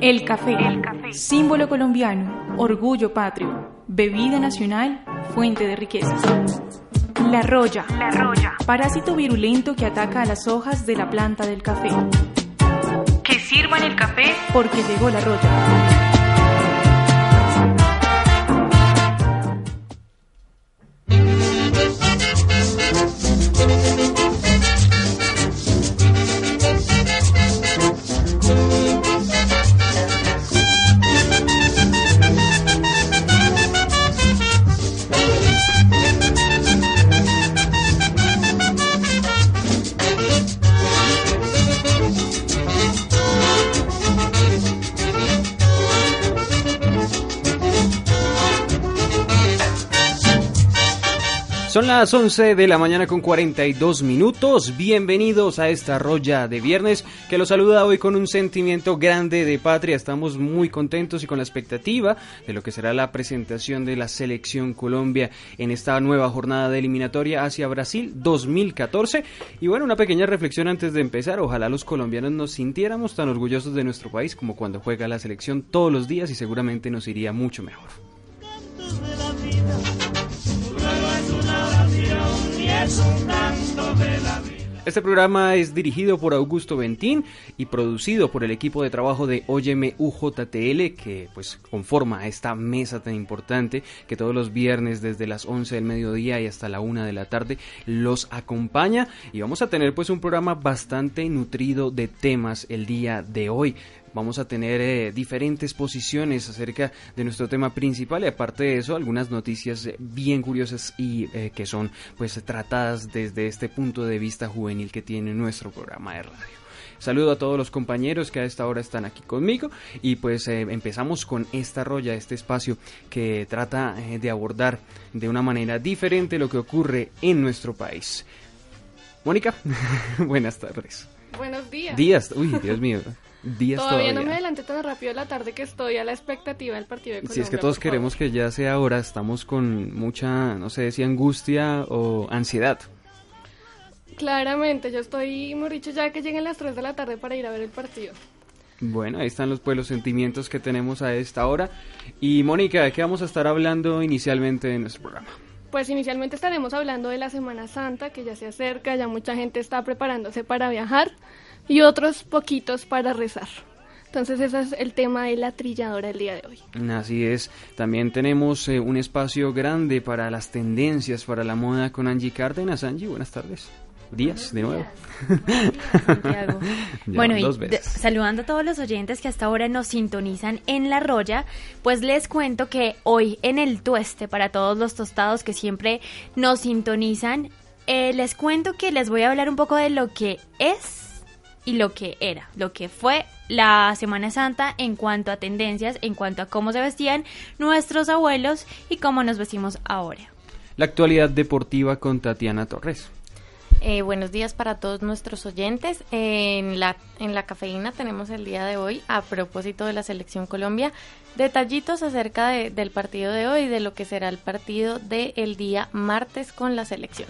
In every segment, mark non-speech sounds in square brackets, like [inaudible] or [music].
el café, el café, símbolo colombiano, orgullo patrio, bebida nacional, fuente de riquezas. La roya, la roya, parásito virulento que ataca a las hojas de la planta del café. Que sirvan el café. Porque llegó la roya. Son las 11 de la mañana con 42 minutos. Bienvenidos a esta roya de viernes que los saluda hoy con un sentimiento grande de patria. Estamos muy contentos y con la expectativa de lo que será la presentación de la selección Colombia en esta nueva jornada de eliminatoria hacia Brasil 2014. Y bueno, una pequeña reflexión antes de empezar. Ojalá los colombianos nos sintiéramos tan orgullosos de nuestro país como cuando juega la selección todos los días y seguramente nos iría mucho mejor. Este programa es dirigido por Augusto Ventín y producido por el equipo de trabajo de Óyeme UJTL que pues conforma esta mesa tan importante que todos los viernes desde las 11 del mediodía y hasta la 1 de la tarde los acompaña. Y vamos a tener pues un programa bastante nutrido de temas el día de hoy vamos a tener eh, diferentes posiciones acerca de nuestro tema principal y aparte de eso algunas noticias bien curiosas y eh, que son pues tratadas desde este punto de vista juvenil que tiene nuestro programa de radio. Saludo a todos los compañeros que a esta hora están aquí conmigo y pues eh, empezamos con esta roya, este espacio que trata de abordar de una manera diferente lo que ocurre en nuestro país. Mónica, [laughs] buenas tardes. Buenos días. Días, uy, Dios mío. Todavía, no me adelanté tan rápido la tarde que estoy a la expectativa del partido de Colombia. Si es que todos queremos que ya sea ahora, estamos con mucha, no sé si angustia o ansiedad. Claramente, yo estoy, hemos dicho, ya que lleguen las 3 de la tarde para ir a ver el partido. Bueno, ahí están los, pues, los sentimientos que tenemos a esta hora. Y Mónica, ¿de qué vamos a estar hablando inicialmente en nuestro programa? Pues inicialmente estaremos hablando de la Semana Santa, que ya se acerca, ya mucha gente está preparándose para viajar y otros poquitos para rezar. Entonces ese es el tema de la trilladora el día de hoy. Así es. También tenemos eh, un espacio grande para las tendencias, para la moda con Angie Cárdenas. Angie, buenas tardes. Días, de nuevo. [laughs] bueno, y saludando a todos los oyentes que hasta ahora nos sintonizan en La Roya, pues les cuento que hoy en el tueste, para todos los tostados que siempre nos sintonizan, eh, les cuento que les voy a hablar un poco de lo que es y lo que era, lo que fue la Semana Santa en cuanto a tendencias, en cuanto a cómo se vestían nuestros abuelos y cómo nos vestimos ahora. La actualidad deportiva con Tatiana Torres. Eh, buenos días para todos nuestros oyentes. en, la, en la cafeína tenemos el día de hoy, a propósito de la selección Colombia, detallitos acerca del partido de hoy, de lo que será el partido del día martes con la selección.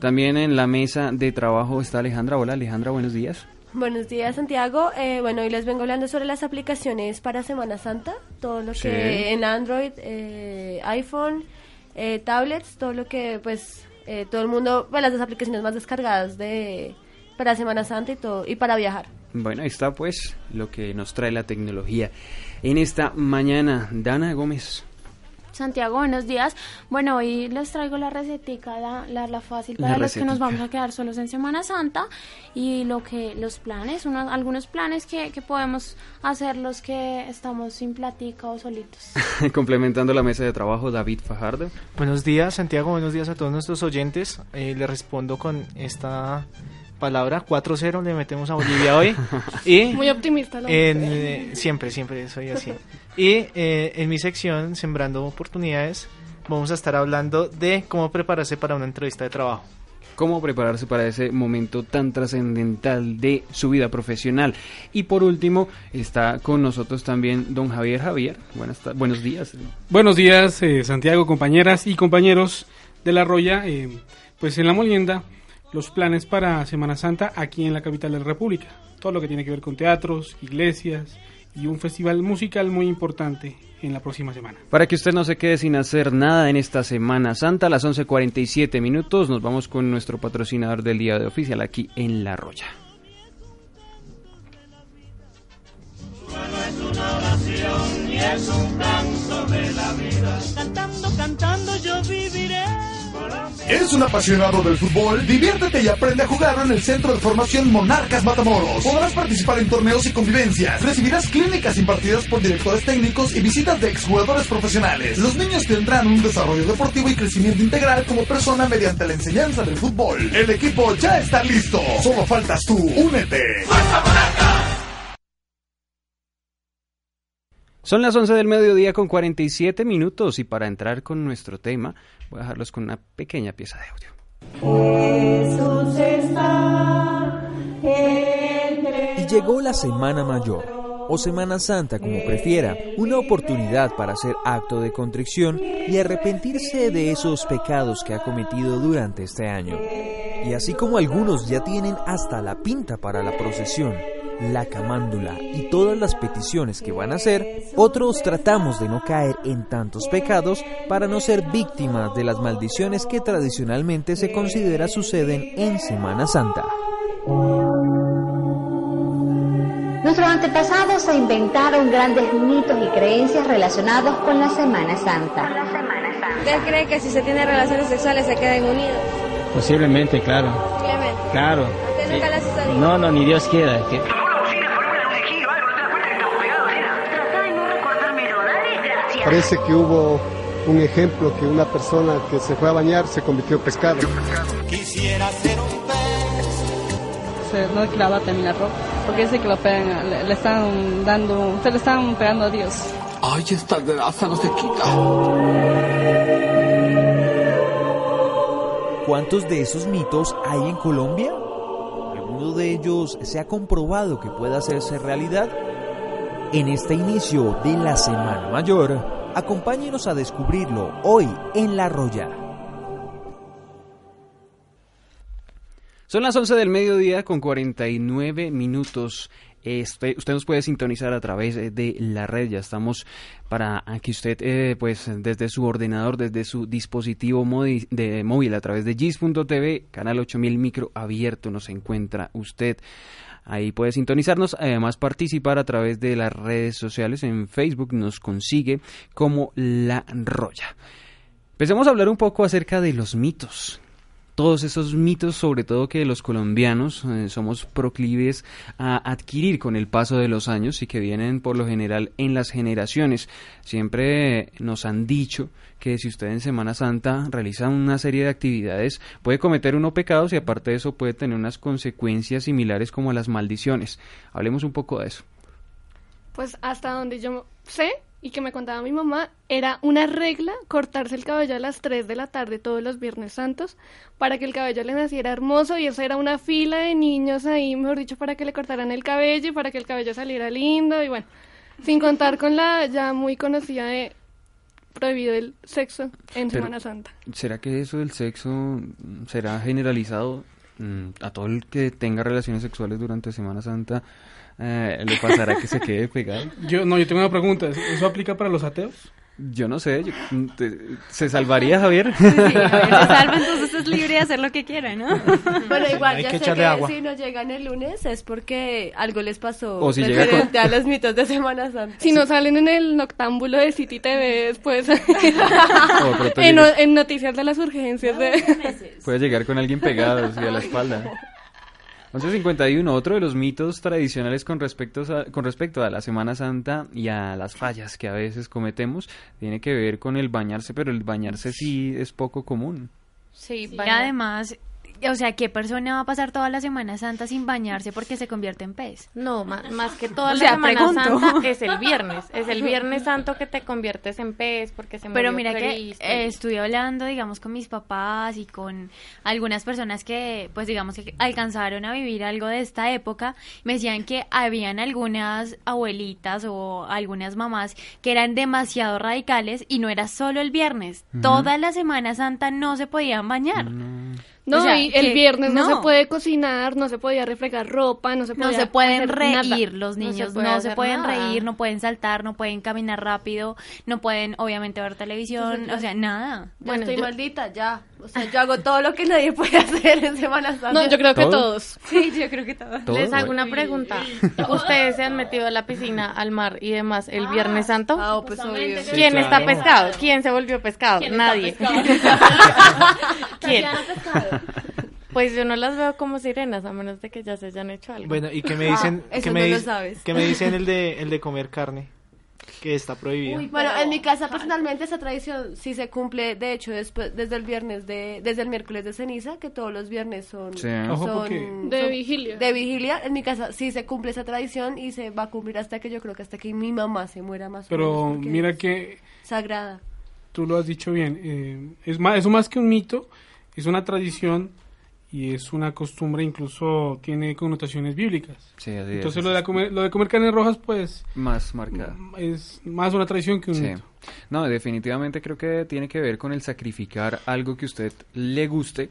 También en la mesa de trabajo está Alejandra. Hola Alejandra, buenos días. Buenos días Santiago. Eh, bueno, hoy les vengo hablando sobre las aplicaciones para Semana Santa, todo lo que en Android, eh, iPhone, eh, tablets, todo lo que pues todo el mundo, bueno, las aplicaciones más descargadas de para Semana Santa y todo y para viajar. Bueno, ahí está pues lo que nos trae la tecnología en esta mañana. Dana Gómez. Santiago, buenos días. Bueno, hoy les traigo la recetica, la, la, fácil para los que nos vamos a quedar solos en Semana Santa y lo que los planes, unos, algunos planes que, que podemos hacer los que estamos sin platica o solitos. [laughs] Complementando la mesa de trabajo, David Fajardo. Buenos días, Santiago, buenos días a todos nuestros oyentes. Eh, le respondo con esta palabra 4-0 le metemos a Bolivia hoy. [laughs] y Muy optimista. En, siempre, siempre soy así. [laughs] y eh, en mi sección, Sembrando Oportunidades, vamos a estar hablando de cómo prepararse para una entrevista de trabajo cómo prepararse para ese momento tan trascendental de su vida profesional. Y por último, está con nosotros también don Javier Javier. Buenas buenos días. Buenos días, eh, Santiago, compañeras y compañeros de La Roya. Eh, pues en La Molienda, los planes para Semana Santa aquí en la capital de la República. Todo lo que tiene que ver con teatros, iglesias y un festival musical muy importante en la próxima semana. Para que usted no se quede sin hacer nada en esta Semana Santa, a las 11.47 minutos nos vamos con nuestro patrocinador del día de oficial aquí en La Roya. es un canto de la vida. Cantando, cantando yo viviré. ¿Eres un apasionado del fútbol? Diviértete y aprende a jugar en el Centro de Formación Monarcas Matamoros. Podrás participar en torneos y convivencias. Recibirás clínicas impartidas por directores técnicos y visitas de exjugadores profesionales. Los niños tendrán un desarrollo deportivo y crecimiento integral como persona mediante la enseñanza del fútbol. El equipo ya está listo. Solo faltas tú. Únete. Son las 11 del mediodía con 47 minutos y para entrar con nuestro tema voy a dejarlos con una pequeña pieza de audio. Y llegó la Semana Mayor, o Semana Santa como prefiera, una oportunidad para hacer acto de contrición y arrepentirse de esos pecados que ha cometido durante este año. Y así como algunos ya tienen hasta la pinta para la procesión, la camándula y todas las peticiones que van a hacer, otros tratamos de no caer en tantos pecados para no ser víctimas de las maldiciones que tradicionalmente se considera suceden en Semana Santa. Nuestros antepasados se inventaron grandes mitos y creencias relacionados con la Semana Santa. ¿Usted cree que si se tienen relaciones sexuales se queden unidos? Posiblemente, claro. Posiblemente. Claro. nunca las No, no, ni Dios quiera. Que... Parece que hubo un ejemplo que una persona que se fue a bañar se convirtió en pescado. Quisiera ser un pez. no clava terminar ropa, porque dice que lo pegan, le, están dando, se le están pegando a Dios. Ay, esta grasa no se quita. ¿Cuántos de esos mitos hay en Colombia? ¿Alguno de ellos se ha comprobado que pueda hacerse realidad? En este inicio de la Semana Mayor, acompáñenos a descubrirlo hoy en La Roya. Son las 11 del mediodía con 49 minutos. Este, usted nos puede sintonizar a través de la red. Ya estamos para que usted, eh, pues, desde su ordenador, desde su dispositivo de móvil, a través de gis.tv, canal 8000 micro abierto, nos encuentra usted. Ahí puede sintonizarnos, además participar a través de las redes sociales. En Facebook nos consigue como La Roya. Empecemos a hablar un poco acerca de los mitos todos esos mitos, sobre todo que los colombianos eh, somos proclives a adquirir con el paso de los años y que vienen por lo general en las generaciones. Siempre nos han dicho que si usted en Semana Santa realiza una serie de actividades puede cometer uno pecados y aparte de eso puede tener unas consecuencias similares como las maldiciones. Hablemos un poco de eso. Pues hasta donde yo sé, y que me contaba mi mamá, era una regla cortarse el cabello a las 3 de la tarde todos los Viernes Santos para que el cabello le naciera hermoso y eso era una fila de niños ahí, mejor dicho, para que le cortaran el cabello y para que el cabello saliera lindo y bueno, sin [laughs] contar con la ya muy conocida de prohibido el sexo en Semana Santa. ¿Será que eso del sexo será generalizado mm, a todo el que tenga relaciones sexuales durante Semana Santa? Eh, le pasará que se quede pegado. Yo no, yo tengo una pregunta. ¿Eso aplica para los ateos? Yo no sé, ¿se salvaría Javier? Sí, se salva, entonces es libre de hacer lo que quiera, ¿no? Bueno, igual, ya sé que agua. si no llegan el lunes es porque algo les pasó o si referente a los mitos de Semana Santa. Si no salen en el noctámbulo de City TV después, [laughs] en, en, noticias de las urgencias. De... Puede llegar con alguien pegado así a la espalda. [laughs] 11.51, otro de los mitos tradicionales con respecto, a, con respecto a la Semana Santa y a las fallas que a veces cometemos tiene que ver con el bañarse, pero el bañarse sí es poco común. Sí, y además o sea, ¿qué persona va a pasar toda la Semana Santa sin bañarse porque se convierte en pez? No, más, que toda la Semana Santa [laughs] es el viernes. Es el Viernes Santo que te conviertes en pez porque se Pero mira que eh, estuve hablando, digamos, con mis papás y con algunas personas que, pues digamos, que alcanzaron a vivir algo de esta época. Me decían que habían algunas abuelitas o algunas mamás que eran demasiado radicales y no era solo el viernes. Toda la Semana Santa no se podían bañar. No, y el viernes no. se puede cocinar, no se podía refregar ropa, no se No se pueden reír los niños, no se, pueden reír, no pueden saltar, no pueden caminar rápido, no pueden obviamente ver televisión, o sea, nada. bueno, estoy maldita, ya. O sea, yo hago todo lo que nadie puede [laughs] hacer en Semana Santa. No, yo creo que todos. Sí, yo creo que todos. Les hago una pregunta. ¿Ustedes se han metido a la piscina, al mar y demás el Viernes Santo? Ah, pues obvio. ¿Quién está pescado? ¿Quién se volvió pescado? Nadie. [laughs] ¿Quién? Pues yo no las veo como sirenas, a menos de que ya se hayan hecho algo. Bueno, ¿y qué me dicen? Ah, ¿qué, me, ¿qué me dicen el de, el de comer carne? Que está prohibido. bueno, en mi casa personalmente esa tradición sí se cumple, de hecho, después, desde el viernes de, desde el miércoles de ceniza, que todos los viernes son, de vigilia. De vigilia, en mi casa sí se cumple esa tradición y se va a cumplir hasta que yo creo que hasta que mi mamá se muera más Pero o menos. Pero mira que... Sagrada. Tú lo has dicho bien, eh, es más, eso más que un mito, es una tradición y es una costumbre, incluso tiene connotaciones bíblicas. Sí, Entonces Lo, de comer, lo de comer carnes rojas, pues... Más marcada. Es más una tradición que un mito. No, definitivamente creo que tiene que ver con el sacrificar algo que usted le guste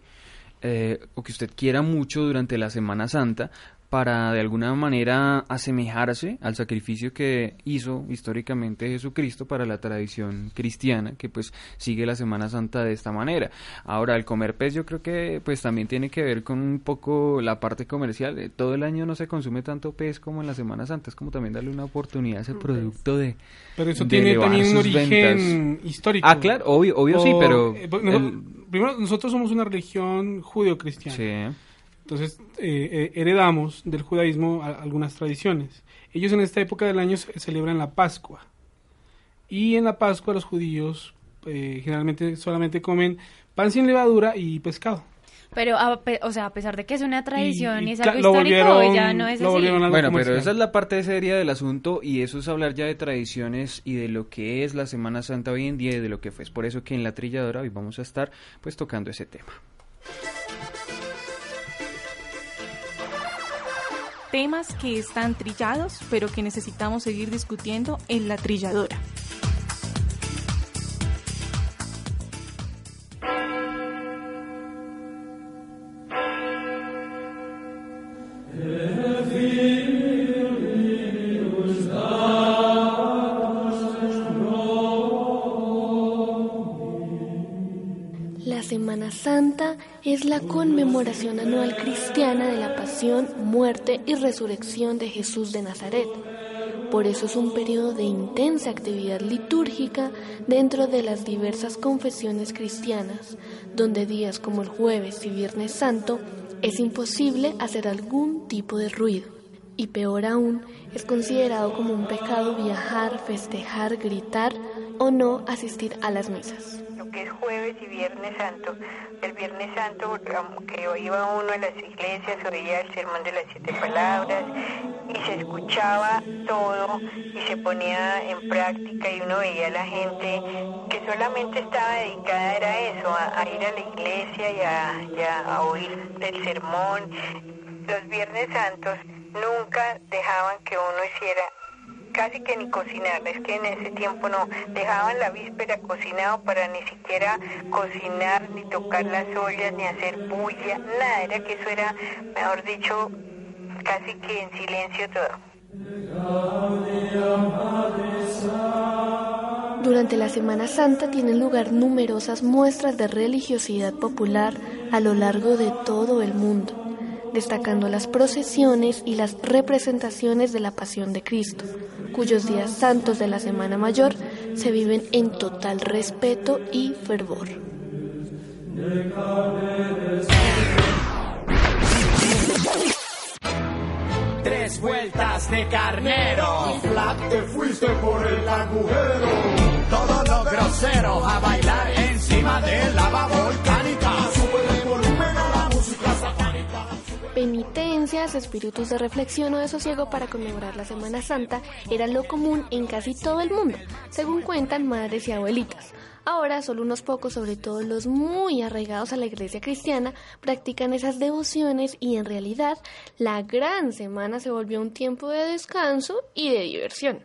eh, o que usted quiera mucho durante la Semana Santa para de alguna manera asemejarse al sacrificio que hizo históricamente Jesucristo para la tradición cristiana que pues sigue la Semana Santa de esta manera. Ahora el comer pez yo creo que pues también tiene que ver con un poco la parte comercial. Eh, todo el año no se consume tanto pez como en la Semana Santa, es como también darle una oportunidad a ese producto de Pero eso tiene también un origen histórico. Ah, claro, obvio, obvio sí, pero eh, primero nosotros somos una religión judío-cristiana. Sí. Entonces eh, eh, heredamos del judaísmo algunas tradiciones. Ellos en esta época del año celebran la Pascua. Y en la Pascua los judíos eh, generalmente solamente comen pan sin levadura y pescado. Pero, o sea, a pesar de que es una tradición y, es algo histórico, ya no es así. Bueno, pero esa es la parte seria del asunto y eso es hablar ya de tradiciones y de lo que es la Semana Santa hoy en día y de lo que fue. Es por eso que en la trilladora hoy vamos a estar pues tocando ese tema. Temas que están trillados, pero que necesitamos seguir discutiendo en la trilladora. La conmemoración anual cristiana de la pasión, muerte y resurrección de Jesús de Nazaret. Por eso es un periodo de intensa actividad litúrgica dentro de las diversas confesiones cristianas, donde días como el jueves y viernes santo es imposible hacer algún tipo de ruido. Y peor aún, es considerado como un pecado viajar, festejar, gritar o no asistir a las misas que es jueves y viernes santo. El viernes santo, que iba uno a las iglesias, oía el sermón de las siete palabras y se escuchaba todo y se ponía en práctica y uno veía a la gente que solamente estaba dedicada era eso, a, ir a la iglesia y a, a oír el sermón. Los viernes santos nunca dejaban que uno hiciera casi que ni cocinar, es que en ese tiempo no, dejaban la víspera cocinado para ni siquiera cocinar, ni tocar las ollas, ni hacer bulla, nada, era que eso era, mejor dicho, casi que en silencio todo. Durante la Semana Santa tienen lugar numerosas muestras de religiosidad popular a lo largo de todo el mundo destacando las procesiones y las representaciones de la Pasión de Cristo, cuyos días santos de la Semana Mayor se viven en total respeto y fervor. Tres vueltas de carnero. Y te fuiste por el agujero. Todos los groseros a bailar encima de lava volcánica. Penitencias, espíritus de reflexión o de sosiego para conmemorar la Semana Santa era lo común en casi todo el mundo, según cuentan madres y abuelitas. Ahora solo unos pocos, sobre todo los muy arraigados a la iglesia cristiana, practican esas devociones y en realidad la gran semana se volvió un tiempo de descanso y de diversión.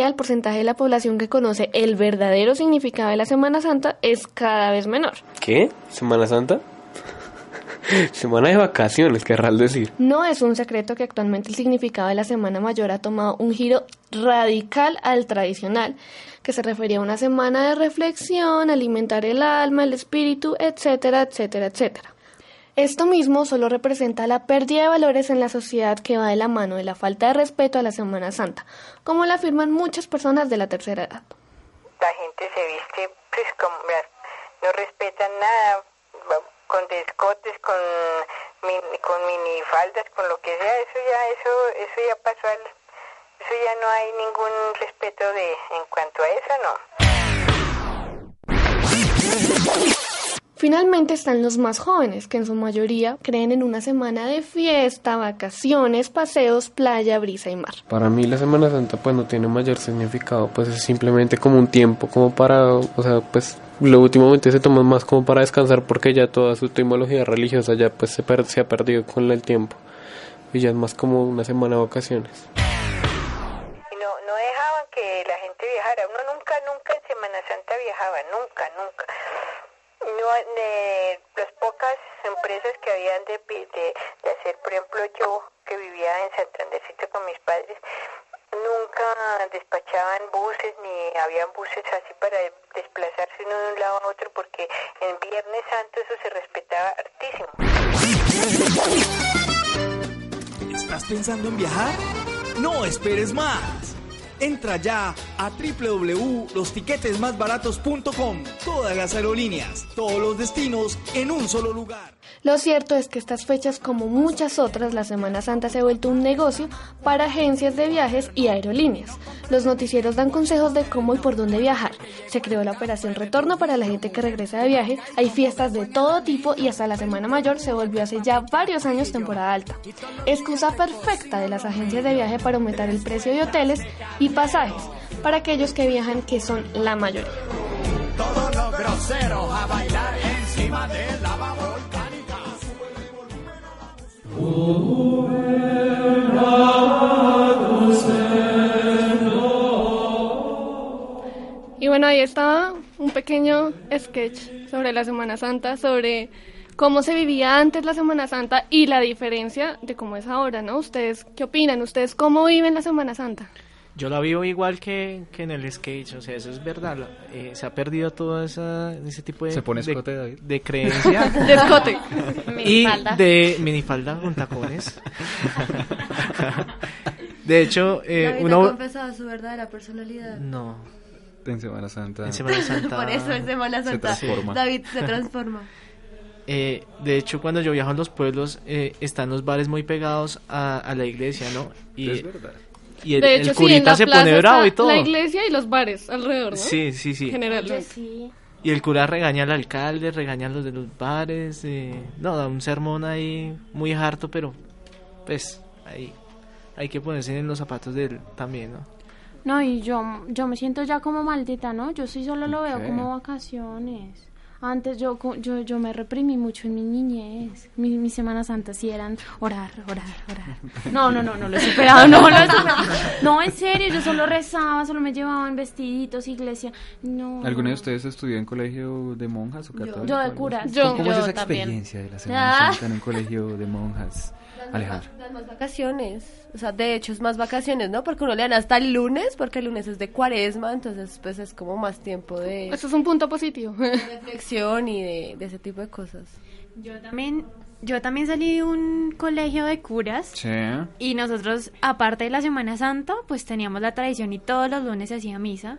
Día el porcentaje de la población que conoce el verdadero significado de la Semana Santa es cada vez menor. ¿Qué? ¿Semana Santa? [laughs] Semana de vacaciones, querrás decir. No es un secreto que actualmente el significado de la Semana Mayor ha tomado un giro radical al tradicional, que se refería a una semana de reflexión, alimentar el alma, el espíritu, etcétera, etcétera, etcétera. Esto mismo solo representa la pérdida de valores en la sociedad que va de la mano de la falta de respeto a la Semana Santa, como lo afirman muchas personas de la tercera edad. La gente se viste, pues, como, no respetan nada, con descotes, con, con minifaldas, con lo que sea, eso ya, eso, eso ya pasó al, eso ya no hay ningún respeto de, en cuanto a eso, no. Finalmente están los más jóvenes, que en su mayoría creen en una semana de fiesta, vacaciones, paseos, playa, brisa y mar. Para mí la Semana Santa pues no tiene mayor significado, pues es simplemente como un tiempo como para, o sea, pues lo últimamente se toma más como para descansar porque ya toda su etimología religiosa ya pues se, se ha perdido con el tiempo y ya es más como una semana de vacaciones. No, no dejaban que la gente viajara, uno nunca, nunca en Semana Santa viajaba, nunca, nunca no, de las pocas empresas que habían de, de, hacer, por ejemplo, yo que vivía en Santandercito con mis padres, nunca despachaban buses ni habían buses así para desplazarse uno de un lado a otro porque en Viernes Santo eso se respetaba hartísimo. ¿Estás pensando en viajar? No esperes más. Entra ya a www.lostiquetesmásbaratos.com. Todas las aerolíneas, todos los destinos en un solo lugar. Lo cierto es que estas fechas, como muchas otras, la Semana Santa se ha vuelto un negocio para agencias de viajes y aerolíneas. Los noticieros dan consejos de cómo y por dónde viajar. Se creó la operación Retorno para la gente que regresa de viaje. Hay fiestas de todo tipo y hasta la Semana Mayor se volvió hace ya varios años temporada alta. Excusa perfecta de las agencias de viaje para aumentar el precio de hoteles y pasajes para aquellos que viajan, que son la mayoría. a bailar encima de la y bueno, ahí estaba un pequeño sketch sobre la Semana Santa, sobre cómo se vivía antes la Semana Santa y la diferencia de cómo es ahora, ¿no? ¿Ustedes qué opinan? ¿Ustedes cómo viven la Semana Santa? Yo la vivo igual que, que en el skate, o sea, eso es verdad. Eh, se ha perdido todo esa, ese tipo de, ¿Se pone de, de creencia. [laughs] de escote. [laughs] y de minifalda con tacones. [laughs] de hecho, eh, uno... ha confesado su verdadera personalidad? No. En Semana Santa. En Semana Santa. Por eso en Semana Santa se transforma. David se transforma. Eh, de hecho, cuando yo viajo a los pueblos, eh, están los bares muy pegados a, a la iglesia, ¿no? Y, es verdad y el, de hecho, curita se pone bravo y todo. La iglesia y los bares alrededor, ¿no? Sí, sí, sí. Generalmente. Y el cura regaña al alcalde, regaña a los de los bares. Eh, no, da un sermón ahí muy harto, pero pues ahí hay que ponerse en los zapatos de él también, ¿no? No, y yo, yo me siento ya como maldita, ¿no? Yo sí solo lo veo como vacaciones. Antes yo, yo, yo me reprimí mucho en mi niñez. Mi, mi Semana Santa sí eran orar, orar, orar. No, no, no, no lo he superado, no lo he superado. No, en serio, yo solo rezaba, solo me llevaban vestiditos, iglesia. No. ¿Alguno de ustedes estudió en colegio de monjas o católicos? Yo, de curas. Yo, ¿Cómo es esa experiencia de la Semana. Santa en un colegio de monjas? Alejandro. más vacaciones. O sea, de hecho es más vacaciones, ¿no? Porque uno le dan hasta el lunes, porque el lunes es de cuaresma, entonces pues es como más tiempo de... Eso es un punto positivo. De reflexión y de, ese tipo de cosas. Yo también, yo también salí de un colegio de curas. Sí. Y nosotros, aparte de la Semana Santa, pues teníamos la tradición y todos los lunes se hacía misa.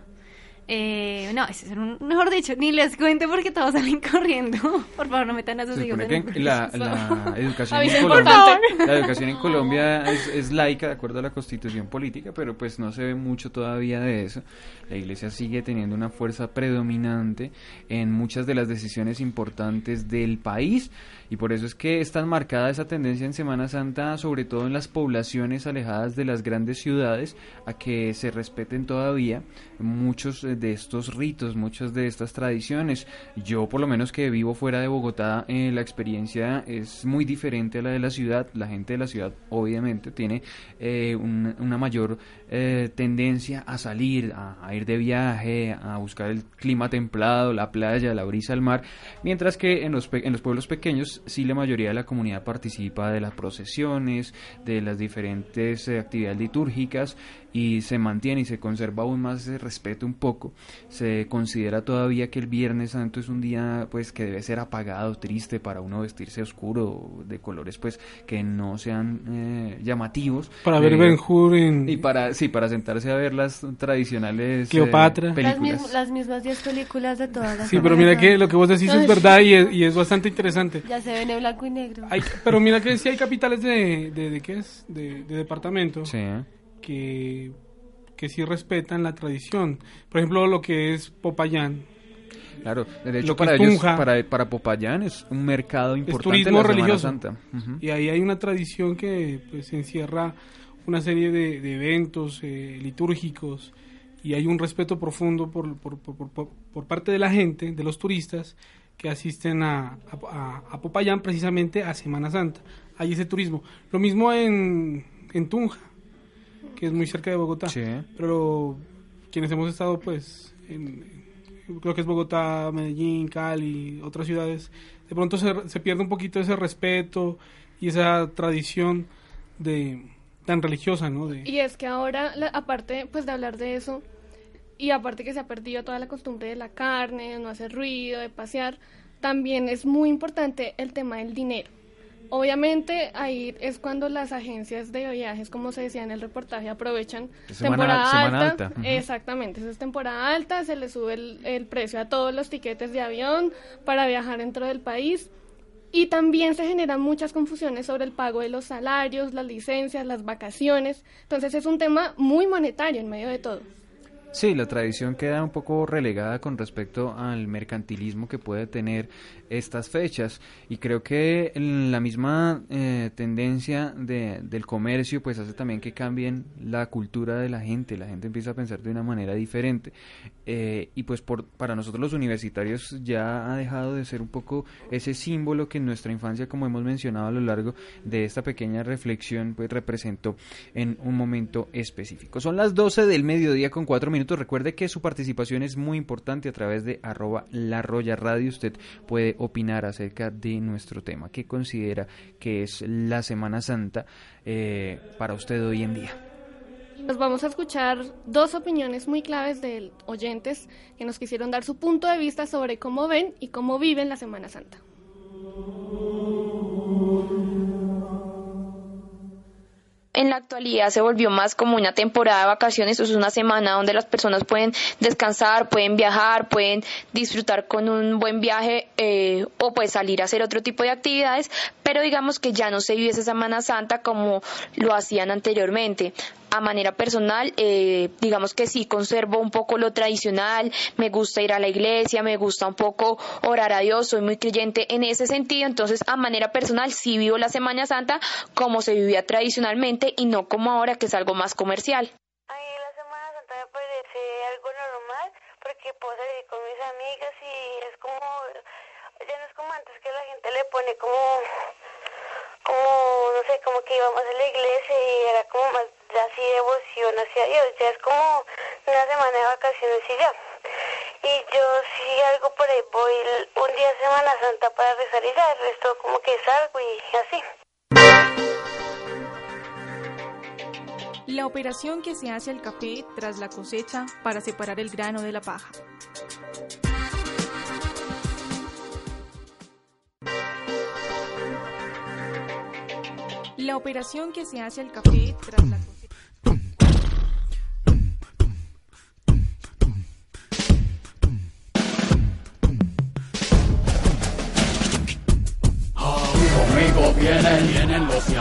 Eh, no, ese es un, mejor dicho, ni les cuente porque todos salen corriendo. [laughs] Por favor, no metan a sus hijos en la, la, [laughs] educación en Colombia, la educación en Colombia es, es, laica de acuerdo a la constitución política, pero pues no se ve mucho todavía de eso. La iglesia sigue teniendo una fuerza predominante en muchas de las decisiones importantes del país y por eso es que es tan marcada esa tendencia en Semana Santa, sobre todo en las poblaciones alejadas de las grandes ciudades, a que se respeten todavía muchos eh, de estos ritos, muchas de estas tradiciones. Yo por lo menos que vivo fuera de Bogotá, eh, la experiencia es muy diferente a la de la ciudad. La gente de la ciudad obviamente tiene eh, una mayor tendencia a salir, a, ir de viaje, a buscar el clima templado, la playa, la brisa al mar, mientras que en los, en los pueblos pequeños sí la mayoría de la comunidad participa de las procesiones, de las diferentes actividades litúrgicas y se mantiene y se conserva aún más ese respeto un poco. Se considera todavía que el Viernes Santo es un día pues que debe ser apagado, triste para uno vestirse oscuro de colores pues que no sean eh, llamativos. Para ver Ben Hur y para sí para sentarse a ver las tradicionales eh, Cleopatra, películas. Las, mismas 10 películas de todas las Sí, pero mira que lo que vos decís es verdad y es, y es bastante interesante. Ya se ve en blanco y negro. pero mira que sí hay capitales de de, de qué es de, de departamento. Sí que, que sí respetan la tradición. Por ejemplo, lo que es Popayán. Claro, de hecho para ellos, para, para Popayán es un mercado importante es turismo religioso. Santa. Y ahí hay una tradición que pues encierra una serie de, eventos eh, litúrgicos y hay un respeto profundo por, por, por, por, parte de la gente, de los turistas que asisten a, a, a, Popayán precisamente a Semana Santa. Hay ese turismo. Lo mismo en, en Tunja que es muy cerca de Bogotá. Pero quienes hemos estado, pues, en, creo que es Bogotá, Medellín, Cali, otras ciudades, de pronto se, se pierde un poquito ese respeto y esa tradición de tan religiosa, ¿no? Y es que ahora, aparte, pues, de hablar de eso, y aparte que se ha perdido toda la costumbre de la carne, de no hacer ruido, de pasear, también es muy importante el tema del dinero Obviamente ahí es cuando las agencias de viajes, como se decía en el reportaje, aprovechan temporada alta. Exactamente, esa es temporada alta, se le sube el, precio a todos los tiquetes de avión para viajar dentro del país. Y también se generan muchas confusiones sobre el pago de los salarios, las licencias, las vacaciones. Entonces es un tema muy monetario en medio de todo. Sí, la tradición queda un poco relegada con respecto al mercantilismo que puede tener estas fechas. Y creo que la misma eh, tendencia de, del comercio pues hace también que cambien la cultura de la gente, la gente empieza a pensar de una manera diferente. Eh, y pues por, para nosotros los universitarios ya ha dejado de ser un poco ese símbolo que en nuestra infancia como hemos mencionado a lo largo de esta pequeña reflexión pues representó en un momento específico. Son las 12 del mediodía con 4 minutos, recuerde que su participación es muy importante a través de arroba la Roya Radio, usted puede opinar acerca de nuestro tema. ¿Qué considera que es la Semana Santa eh, para usted hoy en día? Nos vamos a escuchar dos opiniones muy claves de oyentes que nos quisieron dar su punto de vista sobre cómo ven y cómo viven la Semana Santa. En la actualidad se volvió más como una temporada de vacaciones, es una semana donde las personas pueden descansar, pueden viajar, pueden disfrutar con un buen viaje eh, o pues salir a hacer otro tipo de actividades, pero digamos que ya no se vive esa Semana Santa como lo hacían anteriormente a manera personal, eh, digamos que sí conservo un poco lo tradicional, me gusta ir a la iglesia, me gusta un poco orar a Dios, soy muy creyente en ese sentido, entonces a manera personal sí vivo la Semana Santa como se vivía tradicionalmente y no como ahora que es algo más comercial. A mí la Semana Santa me parece algo normal porque puedo salir con mis amigas y es como, ya no es como antes que la gente le pone como como, no sé, como que íbamos a la iglesia y era como más así devoción hacia Dios, ya es como una semana de vacaciones y ya. Y yo si algo por ahí voy un día Semana Santa para rezar y ya, el resto como que salgo y así. La operación que se hace al café tras la cosecha para separar el grano de la paja. La operación que se hace al café tras la Conmigo vienen, vienen los y.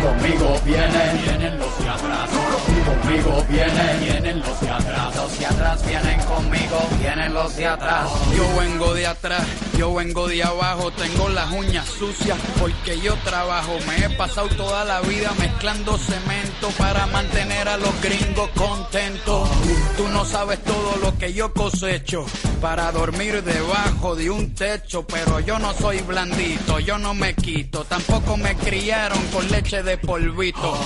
Conmigo vienen, vienen los y atrás. Conmigo vienen, vienen los de atrás. Los de atrás vienen conmigo, vienen los de atrás. Yo vengo de atrás, yo vengo de abajo, tengo las uñas sucias porque yo trabajo. Me he pasado toda la vida mezclando cemento para mantener a los gringos contentos. Tú no sabes todo lo que yo cosecho para dormir debajo de un techo, pero yo no soy blandito, yo no me quito, tampoco me criaron con leche de polvito.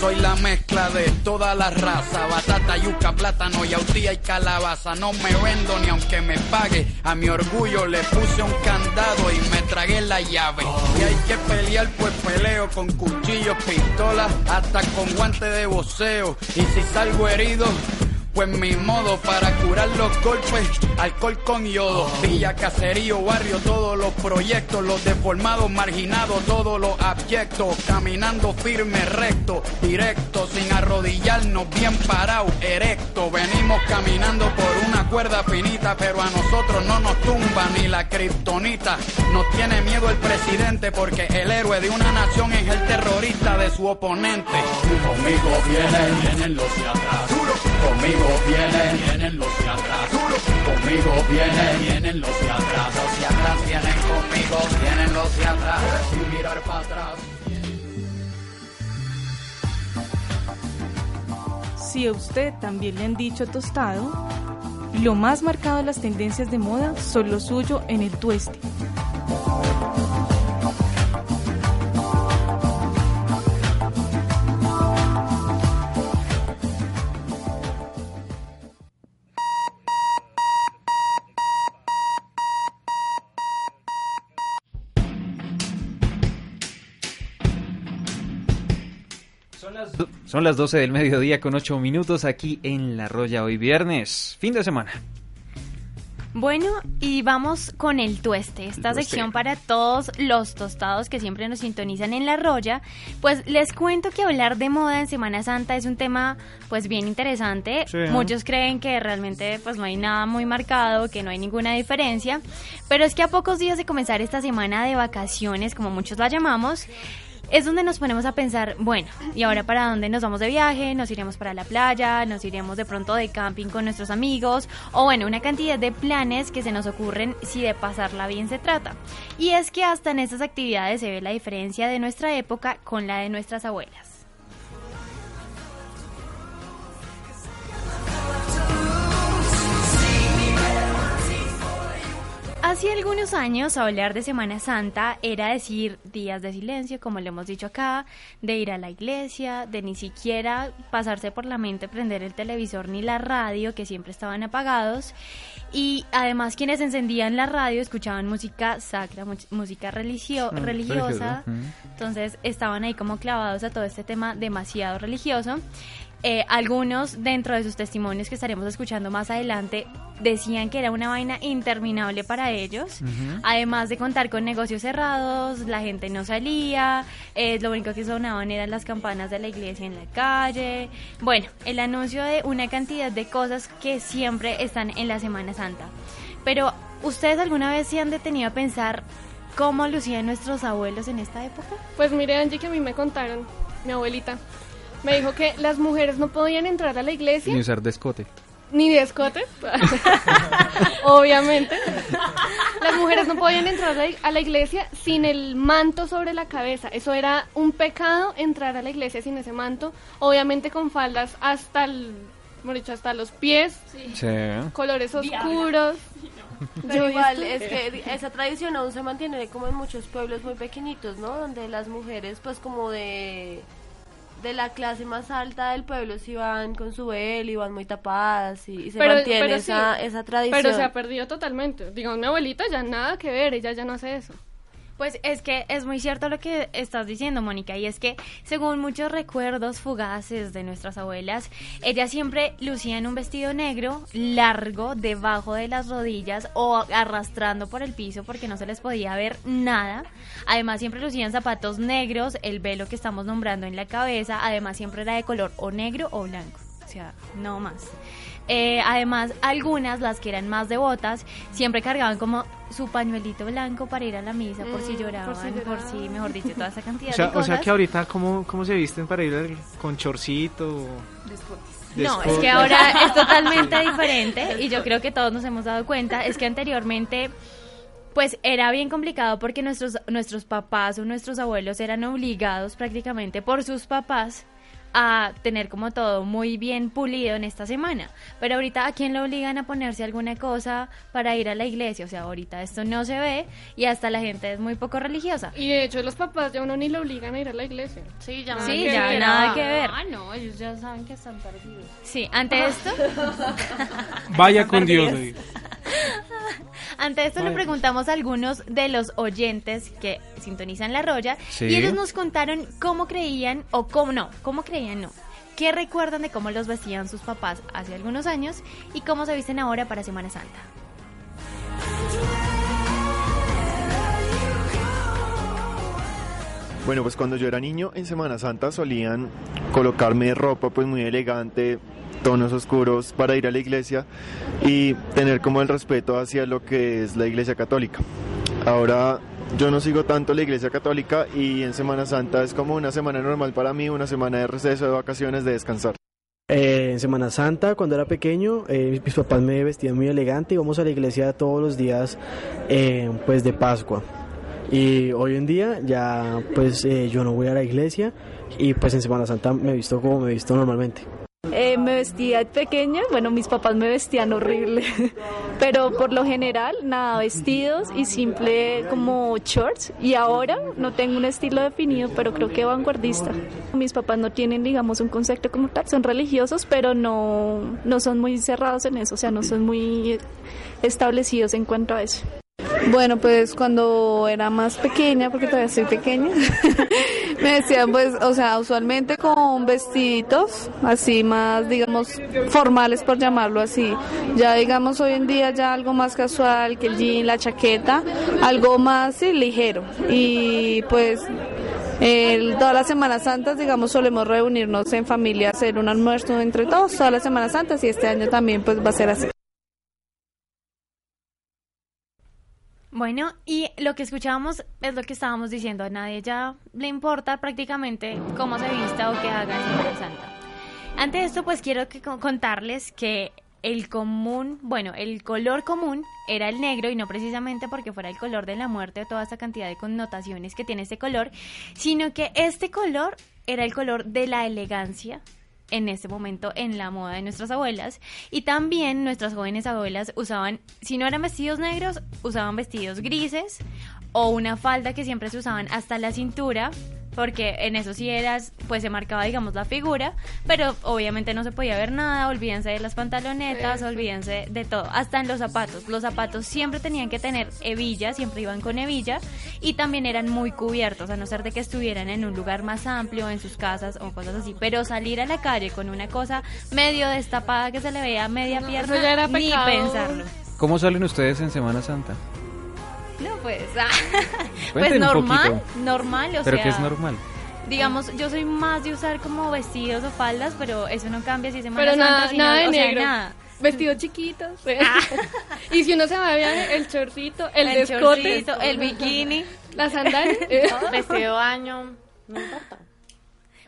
Soy la mezcla de toda la raza, batata, yuca, plátano, yautía y calabaza. No me vendo ni aunque me pague, a mi orgullo le puse un candado y me tragué la llave. Y hay que pelear, pues peleo con cuchillos, pistolas, hasta con guante de voceo. Y si salgo herido, pues mi modo para curar los golpes, alcohol con yodo, villa, caserío, barrio, todos los proyectos, los deformados, marginados, todos los abyectos, caminando firme, recto, directo, sin arrodillarnos, bien parado, erecto, venimos caminando por una cuerda finita, pero a nosotros no nos tumba ni la kriptonita, nos tiene miedo el presidente porque el héroe de una nación es el terrorista de su oponente. Conmigo vienen, vienen los de atrás, conmigo vienen, vienen los de atrás. Conmigo vienen, vienen los de atrás. Los de atrás vienen conmigo, vienen los de atrás. Sin mirar para atrás. Si a usted también le han dicho tostado, lo más marcado de las tendencias de moda son lo suyo en el tueste. Son las 12 del mediodía con 8 minutos aquí en La Roya hoy viernes, fin de semana. Bueno, y vamos con el tueste, esta tueste. sección para todos los tostados que siempre nos sintonizan en La Roya. Pues les cuento que hablar de moda en Semana Santa es un tema pues bien interesante. Sí. Muchos creen que realmente pues no hay nada muy marcado, que no hay ninguna diferencia, pero es que a pocos días de comenzar esta semana de vacaciones, como muchos la llamamos, es donde nos ponemos a pensar, bueno, ¿y ahora para dónde nos vamos de viaje? ¿Nos iremos para la playa? ¿Nos iremos de pronto de camping con nuestros amigos? O bueno, una cantidad de planes que se nos ocurren si de pasarla bien se trata. Y es que hasta en estas actividades se ve la diferencia de nuestra época con la de nuestras abuelas. Hace algunos años hablar de Semana Santa era decir días de silencio, como le hemos dicho acá, de ir a la iglesia, de ni siquiera pasarse por la mente prender el televisor ni la radio, que siempre estaban apagados. Y además quienes encendían la radio escuchaban música sacra, música religio- Mm, religiosa. Entonces estaban ahí como clavados a todo este tema demasiado religioso. Eh, algunos dentro de sus testimonios que estaremos escuchando más adelante decían que era una vaina interminable para ellos. Además de contar con negocios cerrados, la gente no salía, eh, lo único que sonaban eran las campanas de la iglesia en la calle. Bueno, el anuncio de una cantidad de cosas que siempre están en la Semana Santa. Pero, ¿ustedes alguna vez se han detenido a pensar cómo lucían nuestros abuelos en esta época? Pues mire, Angie, que a mí me contaron, mi abuelita, me dijo que las mujeres no podían entrar a la iglesia Ni usar descote. ni de escote, [laughs] obviamente. Las mujeres no podían entrar a la, iglesia sin el manto sobre la cabeza. Eso era un pecado entrar a la iglesia sin ese manto, obviamente con faldas hasta el, dicho, hasta los pies, Sí. colores oscuros. Pero Yo igual, es que esa tradición aún se mantiene como en muchos pueblos muy pequeñitos, ¿no? Donde las mujeres, pues como de, de la clase más alta del pueblo, sí van con su velo y van muy tapadas y, y se mantiene sí, esa, esa tradición. Pero se ha perdido totalmente. Digamos, mi abuelita ya nada que ver, ella ya no hace eso. Pues es que es muy cierto lo que estás diciendo, Mónica, y es que según muchos recuerdos fugaces de nuestras abuelas, ellas siempre lucían un vestido negro largo debajo de las rodillas o arrastrando por el piso porque no se les podía ver nada. Además siempre lucían zapatos negros, el velo que estamos nombrando en la cabeza, además siempre era de color o negro o blanco, o sea, no más. Eh, además, algunas, las que eran más devotas, siempre cargaban como su pañuelito blanco para ir a la misa por si mm, lloraban, por si, mejor dicho, toda esa [laughs] cantidad o sea, de cosas. O sea que ahorita, ¿cómo, cómo se visten para ir con chorcito? No, es que ahora [laughs] es totalmente diferente y yo creo que todos nos hemos dado cuenta, es que anteriormente pues era bien complicado porque nuestros, nuestros papás o nuestros abuelos eran obligados prácticamente por sus papás a tener como todo muy bien pulido en esta semana. Pero ahorita a quién le obligan a ponerse alguna cosa para ir a la iglesia, o sea, ahorita esto no se ve y hasta la gente es muy poco religiosa. Y de hecho los papás ya uno ni le obligan a ir a la iglesia. Sí, ya, sí, ya nada que ver. Ah, no, ellos ya saben que están perdidos. Sí, ante esto... Vaya con Dios. [laughs] Ante esto le preguntamos a algunos de los oyentes que sintonizan la roya y ellos nos contaron cómo creían o cómo no, cómo creían no. ¿Qué recuerdan de cómo los vestían sus papás hace algunos años y cómo se visten ahora para Semana Santa? Bueno, pues cuando yo era niño en Semana Santa solían colocarme ropa pues muy elegante, tonos oscuros para ir a la iglesia y tener como el respeto hacia lo que es la iglesia católica. Ahora yo no sigo tanto la iglesia católica y en Semana Santa es como una semana normal para mí, una semana de receso, de vacaciones, de descansar. Eh, en Semana Santa, cuando era pequeño, eh, mis papás me vestían muy elegante y vamos a la iglesia todos los días eh, pues de Pascua. Y hoy en día ya pues yo no voy a la iglesia y pues en Semana Santa me visto como me visto normalmente. Eh, me vestía pequeña, bueno, mis papás me vestían horrible, [laughs] pero por lo general, nada, vestidos y simple como shorts. Y ahora no tengo un estilo definido, pero creo que vanguardista. Mis papás no tienen, digamos, un concepto como tal, son religiosos, pero no, no son muy cerrados en eso, o sea, no son muy establecidos en cuanto a eso. Bueno, pues cuando era más pequeña, porque todavía soy pequeña, [laughs] me decían pues, o sea, usualmente con vestiditos, así más, digamos, formales por llamarlo así. Ya digamos hoy en día ya algo más casual, que el jean, la chaqueta, algo más ligero. Y pues todas las Semanas Santas, digamos, solemos reunirnos en familia, hacer un almuerzo entre todos, todas las Semanas Santas y este año también pues va a ser así. Bueno, y lo que escuchábamos es lo que estábamos diciendo. A nadie ya le importa prácticamente cómo se vista o qué haga en Semana Santa. Ante esto, pues quiero que contarles que el común, bueno, el color común era el negro y no precisamente porque fuera el color de la muerte o toda esa cantidad de connotaciones que tiene este color, sino que este color era el color de la elegancia, en ese momento en la moda de nuestras abuelas. Y también nuestras jóvenes abuelas usaban, si no eran vestidos negros, usaban vestidos grises o una falda que siempre se usaban hasta la cintura porque en eso sí eras, pues se marcaba, digamos, la figura, pero obviamente no se podía ver nada, olvídense de las pantalonetas, olvídense de todo, hasta en los zapatos. Los zapatos siempre tenían que tener hebilla, siempre iban con hebilla, y también eran muy cubiertos, a no ser de que estuvieran en un lugar más amplio, en sus casas o cosas así, pero salir a la calle con una cosa medio destapada que se le veía media pierna, ni pensarlo. ¿Cómo salen ustedes en Semana Santa? No, pues, ah, [laughs] pues normal, normal, o ¿Pero qué es normal? Digamos, yo soy más de usar como vestidos o faldas, pero eso no cambia si se Pero nada, nada de negro. Vestidos chiquitos. Ah. [laughs] y si uno se va a viaje, el chorcito, el, el el bikini, la sandalia, [laughs] vestido baño, no importa.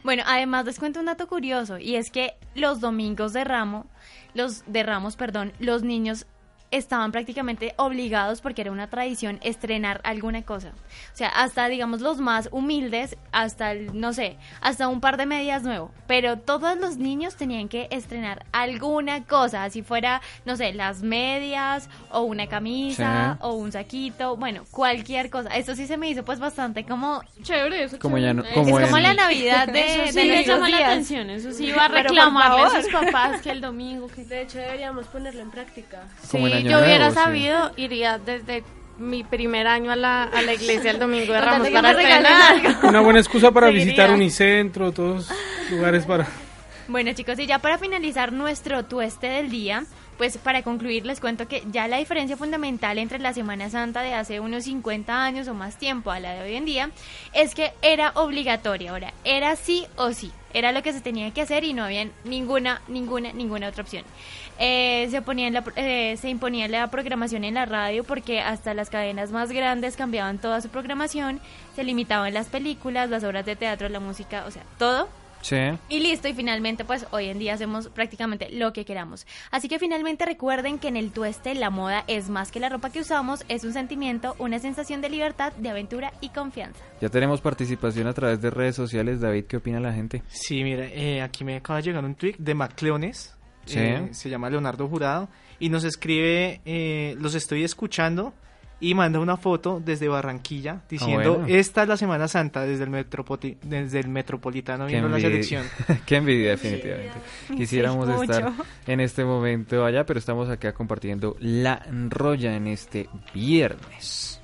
Bueno, además les cuento un dato curioso y es que los domingos de ramo, los de ramos, perdón, los niños estaban prácticamente obligados porque era una tradición estrenar alguna cosa. O sea, hasta digamos los más humildes, hasta el, no sé, hasta un par de medias nuevo, pero todos los niños tenían que estrenar alguna cosa, así fuera, no sé, las medias o una camisa o un saquito, bueno, cualquier cosa. Eso sí se me hizo pues bastante como chévere, eso como Ya no, como es como la Navidad de, eso sí, de llama la atención, eso sí iba a reclamarle a sus papás que el [laughs] domingo que de hecho deberíamos ponerlo en práctica. Sí, yo hubiera sabido, iría desde mi primer año a la, a la iglesia el domingo de Ramos para [laughs] Una buena excusa para visitar Unicentro, todos lugares para... Bueno chicos, y ya para finalizar nuestro tueste del día, pues para concluir les cuento que ya la diferencia fundamental entre la Semana Santa de hace unos 50 años o más tiempo a la de hoy en día es que era obligatoria, ahora era sí o sí, era lo que se tenía que hacer y no había ninguna, ninguna, ninguna otra opción. Eh, se, ponía la, eh, se imponía la programación en la radio porque hasta las cadenas más grandes cambiaban toda su programación, se limitaban las películas, las obras de teatro, la música, o sea, todo y listo, y finalmente pues hoy en día hacemos prácticamente lo que queramos. Así que finalmente recuerden que en el tueste la moda es más que la ropa que usamos, es un sentimiento, una sensación de libertad, de aventura y confianza. Ya tenemos participación a través de redes sociales. David, ¿qué opina la gente? Sí, mira, eh, aquí me acaba de llegar un tweet de Macleones. Eh, se llama Leonardo Jurado y nos escribe, eh, los estoy escuchando y manda una foto desde Barranquilla diciendo ah, esta es la Semana Santa desde el, desde el Metropolitano viendo la selección. [laughs] Qué envidia definitivamente. Quisiéramos estar en este momento allá, pero estamos acá compartiendo la roya en este viernes.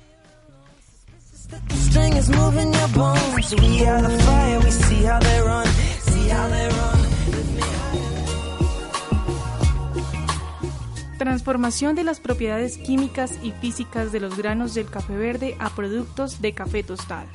Transformación de las propiedades químicas y físicas de los granos del café verde a productos de café tostado.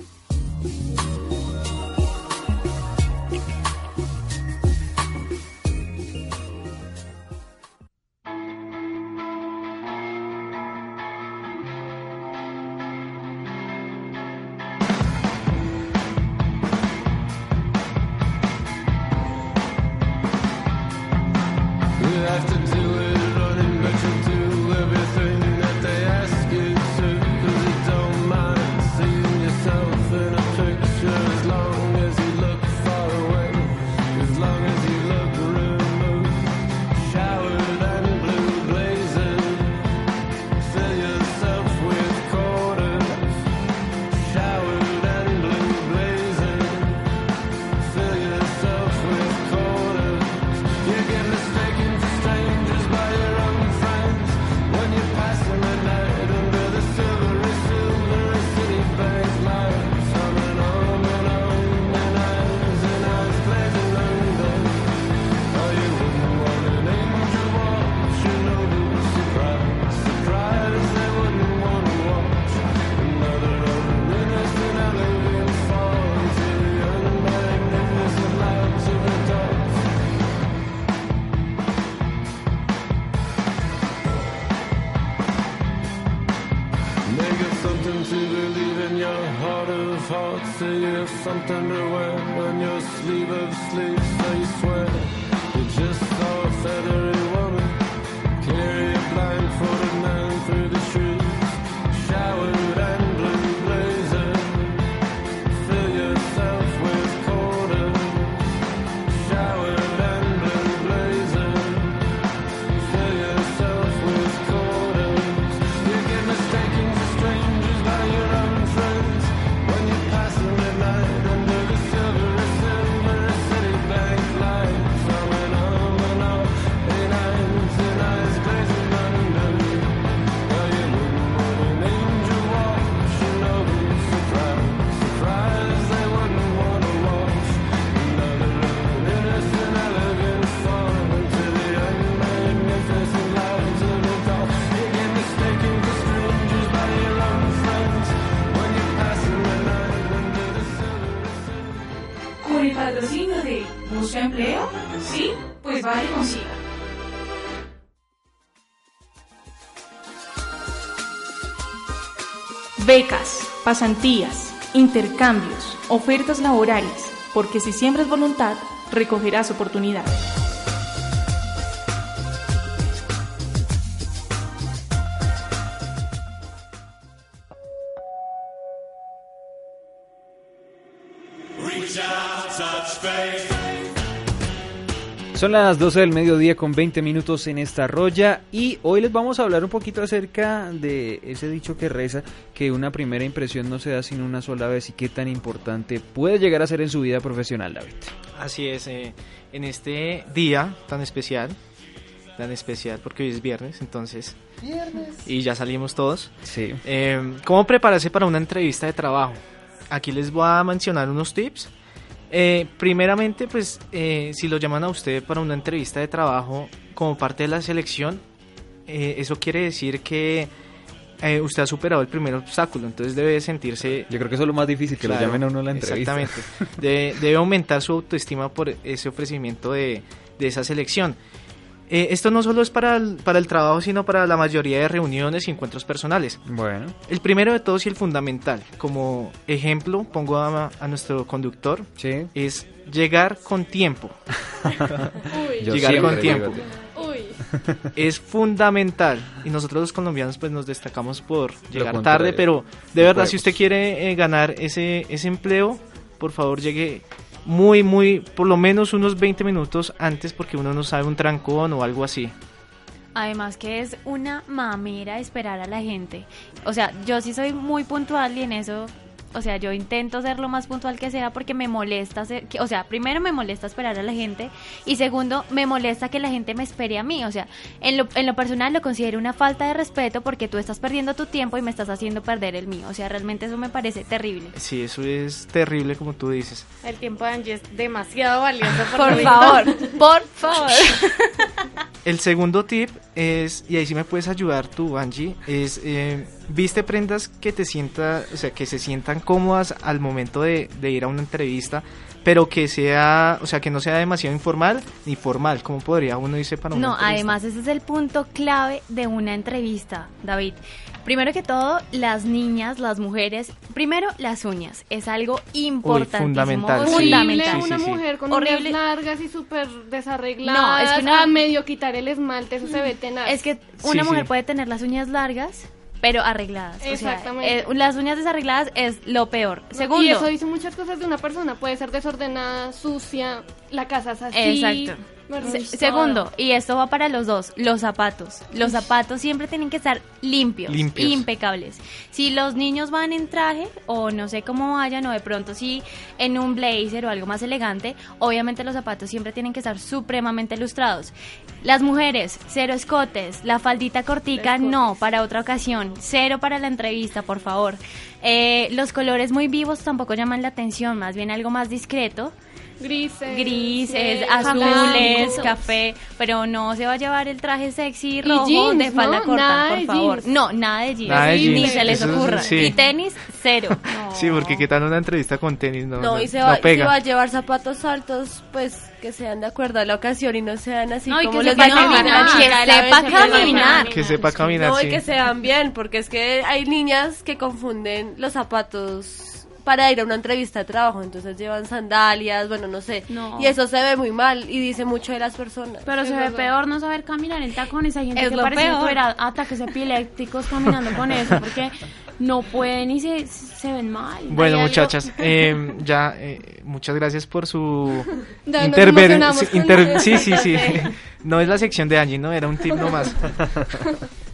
Becas, pasantías, intercambios, ofertas laborales, porque si siembras voluntad, recogerás oportunidades. Son las 12 del mediodía con 20 minutos en esta roya y hoy les vamos a hablar un poquito acerca de ese dicho que reza que una primera impresión no se da sin una sola vez y qué tan importante puede llegar a ser en su vida profesional, David. Así es, eh, en este día tan especial, tan especial porque hoy es viernes, entonces... Viernes. Y ya salimos todos. Sí. Eh, ¿Cómo prepararse para una entrevista de trabajo? Aquí les voy a mencionar unos tips Eh, primeramente, pues eh, si lo llaman a usted para una entrevista de trabajo como parte de la selección, eh, eso quiere decir que usted ha superado el primer obstáculo, entonces debe sentirse... Yo creo que eso es lo más difícil, que lo llamen a uno a la entrevista. Exactamente. debe, aumentar su autoestima por ese ofrecimiento de, de esa selección. Eh, esto no solo es para el, para el trabajo, sino para la mayoría de reuniones y encuentros personales. Bueno. El primero de todos y el fundamental, como ejemplo, pongo a, nuestro conductor, sí. es llegar con tiempo. [laughs] llegar con tiempo. [laughs] Es fundamental. Y nosotros los colombianos pues nos destacamos por llegar tarde, pero de verdad, si usted quiere eh, ganar ese, ese empleo, por favor llegue muy, muy, por lo menos unos 20 minutos antes porque uno no sabe un trancón o algo así. Además que es una mamera esperar a la gente. O sea, yo sí soy muy puntual y en eso o sea, yo intento ser lo más puntual que sea porque me molesta, o sea, primero me molesta esperar a la gente y segundo, me molesta que la gente me espere a mí, o sea, en lo, en lo personal lo considero una falta de respeto porque tú estás perdiendo tu tiempo y me estás haciendo perder el mío, o sea, realmente eso me parece terrible. Sí, eso es terrible como tú dices. El tiempo de Angie es demasiado valioso. Por, por favor, [laughs] por favor. El segundo tip es, y ahí sí me puedes ayudar tú, Angie, es... Eh, viste prendas que te sienta, o sea, que se sientan cómodas al momento de, ir a una entrevista, pero que sea, o sea, que no sea demasiado informal ni formal, como podría uno irse para una No, además ese es el punto clave de una entrevista, David. Primero que todo, las niñas, las mujeres, primero las uñas, es algo importantísimo, fundamental. fundamental. una mujer con uñas largas y súper desarregladas, no, es que una, a medio quitar el esmalte, eso se ve tenaz. Es que una mujer puede tener las uñas largas, pero arregladas. Exactamente. O sea, eh, las uñas desarregladas es lo peor. Segundo. Y eso dice muchas cosas de una persona. Puede ser desordenada, sucia, la casa es así. Exacto. Segundo, y esto va para los dos, los zapatos. Los zapatos siempre tienen que estar limpios, limpios, impecables. Si los niños van en traje, o no sé cómo vayan, o de pronto si en un blazer o algo más elegante, obviamente los zapatos siempre tienen que estar supremamente ilustrados. Las mujeres, cero escotes, la faldita cortica, no, para otra ocasión, cero para la entrevista, por favor. Eh, los colores muy vivos tampoco llaman la atención, más bien algo más discreto. Grises. Grises, azules, café, pero no se va a llevar el traje sexy rojo de falda corta, por favor. No, nada de jeans, ni se les ocurra. Y tenis, cero. [laughs] Sí, porque qué tal una entrevista con tenis, no, no, y se va, si va a llevar zapatos altos, pues que sean de acuerdo a la ocasión y no sean así como que los sepa caminar, que sepa caminar, que sepa caminar, no, y que sean bien, porque es que hay niñas que confunden los zapatos para ir a una entrevista de trabajo, entonces llevan sandalias, bueno, no sé. Y eso se ve muy mal y dice mucho de las personas. Pero se ve peor no saber caminar en tacones. Hay gente que parece que fuera ataques epilépticos caminando con eso, porque no pueden y se, se ven mal. Bueno, muchachas, eh, ya, eh, muchas gracias por su intervención. sí, sí, sí. [laughs] No es la sección de Angie, ¿no? Era un tip nomás.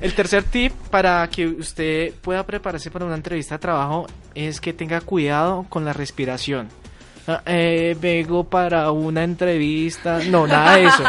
El tercer tip para que usted pueda prepararse para una entrevista de trabajo es que tenga cuidado con la respiración. Ah, eh, vengo para una entrevista. No, nada de eso.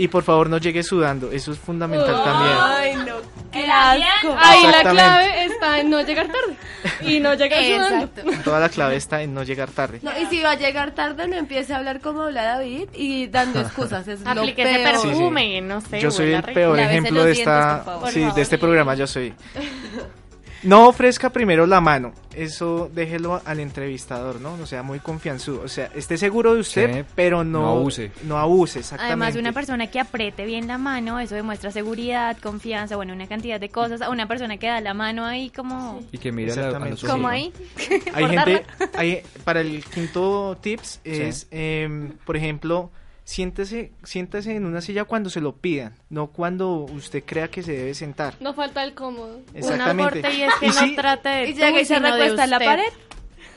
Y por favor no llegue sudando, eso es fundamental también. Ay, no, qué asco. Ahí la clave está en no llegar tarde y no llegar sudando. [laughs] Toda la clave está en no llegar tarde. No, y si va a llegar tarde, no empiece a hablar como habla David y dando excusas. Es lo peor. perfume, no sé. Yo soy el peor ejemplo de esta, sí, de este programa, yo soy. [laughs] No ofrezca primero la mano, eso déjelo al entrevistador, ¿no? No sea muy confianzudo, o sea, esté seguro de usted, pero no, no abuse. No abuse, exactamente. Además, una persona que apriete bien la mano, eso demuestra seguridad, confianza, bueno, una cantidad de cosas. A una persona que da la mano ahí como... Y que mira a, los Como ahí. [laughs] Hay gente, hay, para el quinto tips es, em, por ejemplo siéntese, siéntese en una silla cuando se lo pidan, no cuando usted crea que se debe sentar. No falta el cómodo. Exactamente. y es que no trate de y llega y se recuesta en la pared.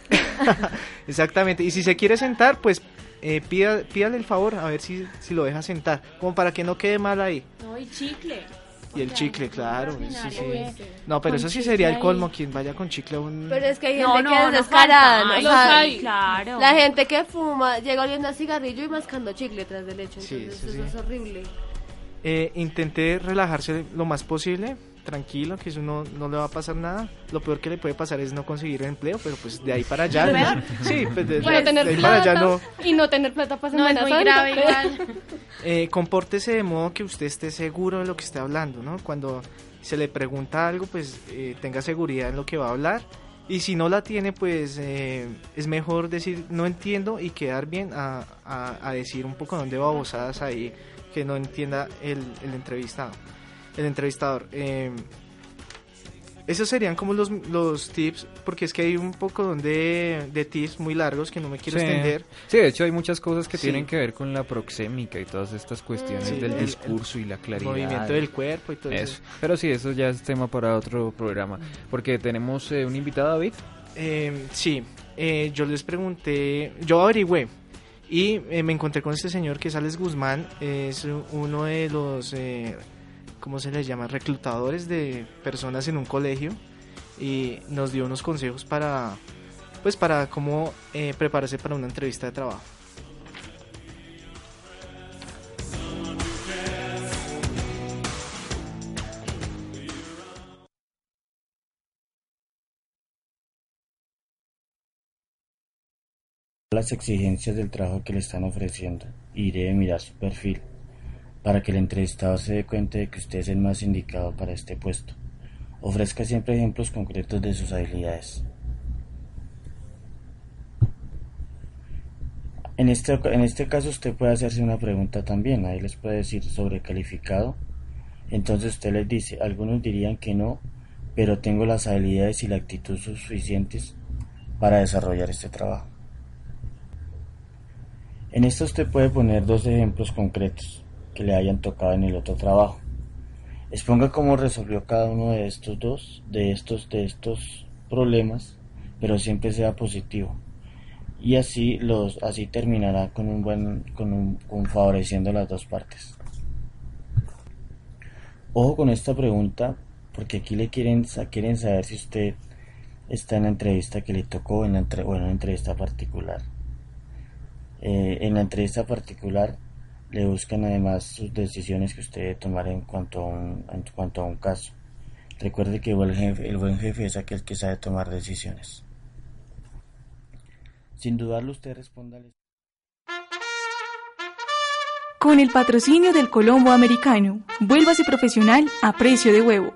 [laughs] Exactamente. Y si se quiere sentar, pues eh, pida, pídale el favor a ver si, si lo deja sentar, como para que no quede mal ahí. No, y chicle. Y el chicle, claro. Sí, sí. No, pero eso sí sería el colmo, quien vaya con chicle a un... Pero es que hay gente que es descarada, ¿no? hay. Claro. La gente que fuma llega oliendo a cigarrillo y mascando chicle tras del hecho. Entonces eso, es horrible. Eh, intenté relajarse lo más posible. Tranquilo, que eso no, no le va a pasar nada. Lo peor que le puede pasar es no conseguir empleo, pero pues de ahí para allá. [laughs] sí, pues de, tener ahí para allá no. Y no tener plata para No es muy grave igual. [laughs] Eh, compórtese de modo que usted esté seguro de lo que esté hablando, ¿no? Cuando se le pregunta algo, pues eh, tenga seguridad en lo que va a hablar. Y si no la tiene, pues eh, es mejor decir no entiendo y quedar bien a, a, decir un poco dónde babosadas ahí que no entienda el, el entrevistado. El entrevistador. Eh, esos serían como los, los tips, porque es que hay un poco de, de tips muy largos que no me quiero extender. Sí, de hecho hay muchas cosas que tienen que ver con la proxémica y todas estas cuestiones del discurso y la claridad. movimiento del cuerpo y todo eso. Pero sí, eso ya es tema para otro programa, porque tenemos eh, un invitado, David. Eh, sí, eh, yo les pregunté, yo averigüé y me encontré con este señor que es Alex Guzmán, es uno de los ¿cómo se les llama? Reclutadores de personas en un colegio y nos dio unos consejos para, pues para cómo eh, prepararse para una entrevista de trabajo. las exigencias del trabajo que le están ofreciendo y debe mirar su perfil para que el entrevistado se dé cuenta de que usted es el más indicado para este puesto. Ofrezca siempre ejemplos concretos de sus habilidades. En este, en este caso usted puede hacerse una pregunta también, ahí les puede decir sobre calificado. Entonces usted les dice, algunos dirían que no, pero tengo las habilidades y la actitud suficientes para desarrollar este trabajo. En esto usted puede poner dos ejemplos concretos que le hayan tocado en el otro trabajo. Exponga cómo resolvió cada uno de estos dos, de estos, de estos problemas, pero siempre sea positivo. Y así los, así terminará con un buen, con un, con favoreciendo las dos partes. Ojo con esta pregunta, porque aquí le quieren, quieren saber si usted está en la entrevista que le tocó en la en una entrevista particular. Eh, en la entrevista particular le buscan además sus decisiones que usted debe tomar en cuanto a un, caso. Recuerde que el buen jefe es aquel que sabe tomar decisiones. Sin dudarlo, usted responda. Con el patrocinio del Colombo Americano, vuélvase profesional a precio de huevo.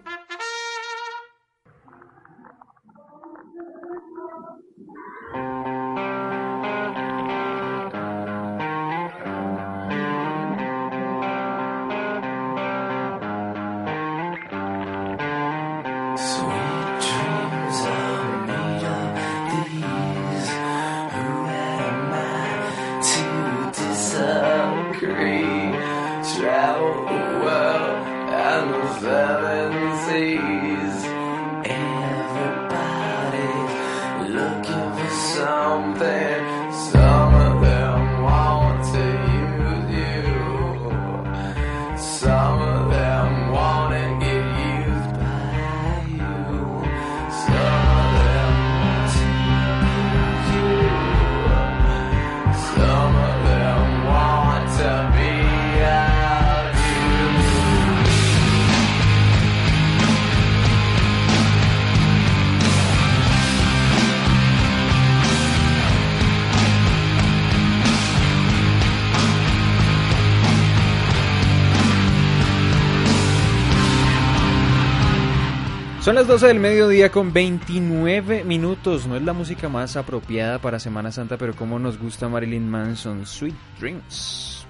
12 del mediodía con 29 minutos. No es la música más apropiada para Semana Santa, pero como nos gusta Marilyn Manson, Sweet Dreams.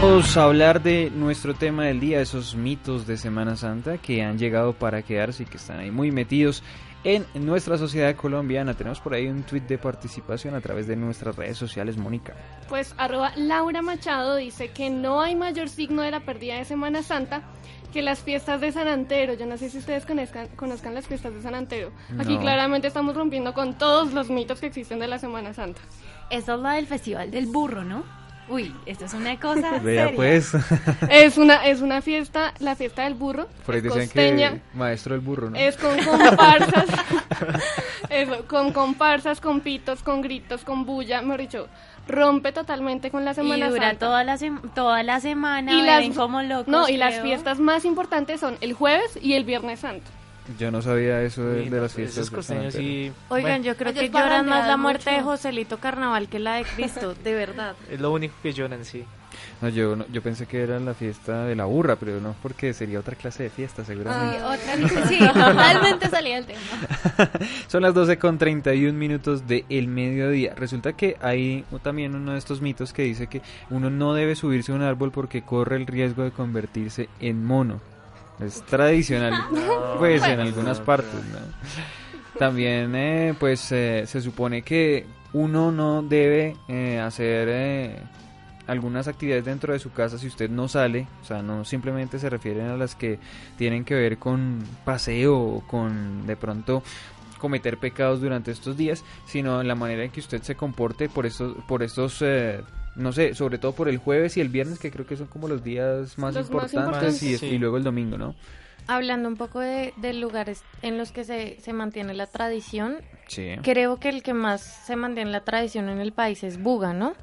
Vamos a hablar de nuestro tema del día, esos mitos de Semana Santa que han llegado para quedarse y que están ahí muy metidos en nuestra sociedad colombiana. Tenemos por ahí un tweet de participación a través de nuestras redes sociales, Mónica. Pues arroba Laura Machado dice que no hay mayor signo de la pérdida de Semana Santa que las fiestas de San Antero. Yo no sé si ustedes conozcan, conozcan las fiestas de San Antero. Aquí claramente estamos rompiendo con todos los mitos que existen de la Semana Santa. Esa es la del Festival del Burro, ¿no? Uy, esto es una cosa [laughs] Vea pues. [laughs] es una es una fiesta, la fiesta del burro. Por ahí dicen que maestro del burro, ¿no? Es con comparsas. [laughs] con comparsas, con pitos, con gritos, con bulla, mejor dicho, rompe totalmente con la Semana y dura Santa. toda la, toda la semana, y las, como locos. No, y las fiestas más importantes son el jueves y el Viernes Santo. Yo no sabía eso de, de las fiestas. Y... Oigan, yo creo que lloran más la muerte de Joselito Carnaval que la de Cristo, de verdad. Es lo único que lloran, sí. No, yo, yo pensé que era la fiesta de la burra, pero no, porque sería otra clase de fiesta, seguramente. Ah, otra, sí, totalmente salía el tema. [laughs] Son las 12 con 31 minutos del el mediodía. Resulta que hay también uno de estos mitos que dice que uno no debe subirse a un árbol porque corre el riesgo de convertirse en mono. Es tradicional, [laughs] pues en algunas partes, ¿no? También, eh, pues eh, se supone que uno no debe eh, hacer eh, algunas actividades dentro de su casa si usted no sale, o sea, no simplemente se refieren a las que tienen que ver con paseo o con de pronto cometer pecados durante estos días, sino en la manera en que usted se comporte por estos, por estos eh, no sé, sobre todo por el jueves y el viernes, que creo que son como los días más, Los más importantes, y, luego el domingo, ¿no? Hablando un poco de, de lugares en los que se, se mantiene la tradición, Sí. creo que el que más se mantiene la tradición en el país es Buga, ¿no?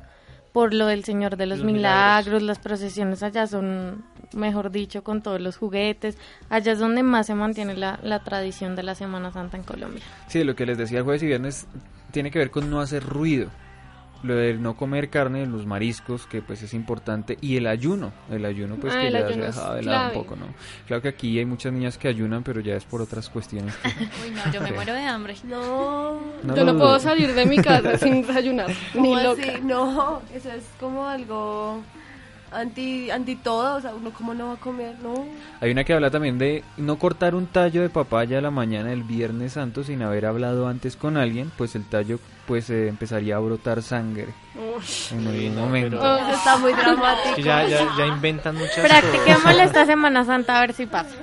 Por lo del Señor de los, Los milagros, milagros. las procesiones allá son, mejor dicho, con todos los juguetes. Allá es donde más se mantiene la, la tradición de la Semana Santa en Colombia. Sí, lo que les decía el jueves y viernes tiene que ver con no hacer ruido. Lo de no comer carne, los mariscos, que pues es importante, y el ayuno. El ayuno pues Ah, que ya se ha dejado de lado un poco, ¿no? Claro que aquí hay muchas niñas que ayunan, pero ya es por otras cuestiones. que- [laughs] Uy, no, yo me Sí. muero de hambre. No. No Yo no puedo salir de mi casa [laughs] sin desayunar, ni ¿Cómo loca. así? No, eso es como algo anti, anti todo, o sea, uno cómo no va a comer, no. Hay una que habla también de no cortar un tallo de papaya a la mañana del Viernes Santo sin haber hablado antes con alguien, pues el tallo pues eh, empezaría a brotar sangre en algún momento. Oh, Eso está muy [laughs] dramático. Que ya, ya, ya inventan muchas Practiquémoslo cosas. esta Semana Santa a ver si pasa.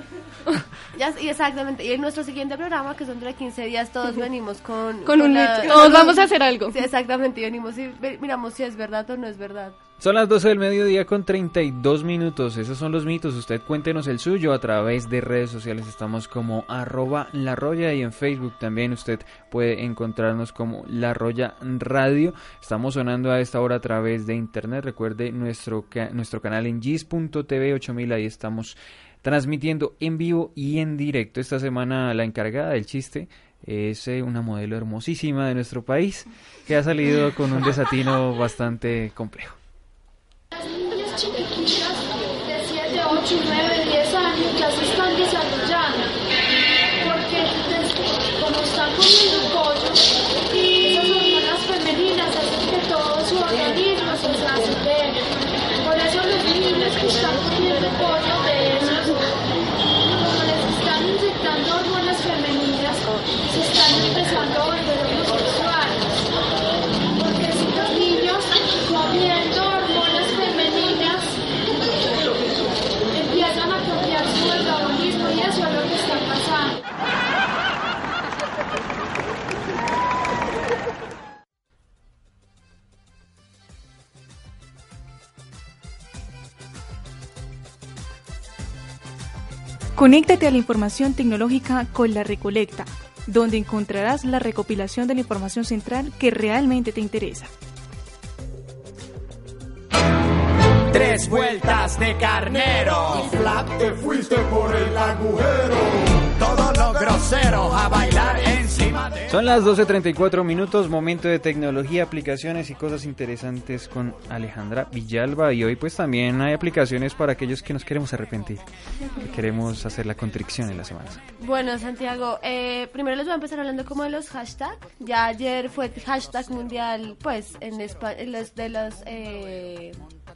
Ya, y exactamente. Y en nuestro siguiente programa, que son de 15 días, todos venimos con... Con un la-. Todos vamos a hacer algo. Sí, exactamente. Y venimos y ve- miramos si es verdad o no es verdad. Son las 12 del mediodía con 32 minutos. Esos son los mitos. Usted cuéntenos el suyo a través de redes sociales. Estamos como arroba la roya y en Facebook también usted puede encontrarnos como la roya radio. Estamos sonando a esta hora a través de internet. Recuerde nuestro, ca- nuestro canal en gis.tv 8000. Ahí estamos transmitiendo en vivo y en directo. Esta semana la encargada del chiste es eh, una modelo hermosísima de nuestro país que ha salido con un desatino bastante complejo. niñas chiquititas de 7, 8, 9, Conéctate a la información tecnológica con la Recolecta, donde encontrarás la recopilación de la información central que realmente te interesa. Tres vueltas de carnero. Y Flap te fuiste por el agujero. Todos los groseros a bailar encima de. Son las 12.34 minutos, momento de tecnología, aplicaciones y cosas interesantes con Alejandra Villalba. Y hoy pues también hay aplicaciones para aquellos que nos queremos arrepentir, que queremos hacer la contrición en la semana. Bueno, Santiago, eh, primero les voy a empezar hablando como de los hashtags. Ya ayer fue hashtag mundial, pues, en, espa- en los de los eh,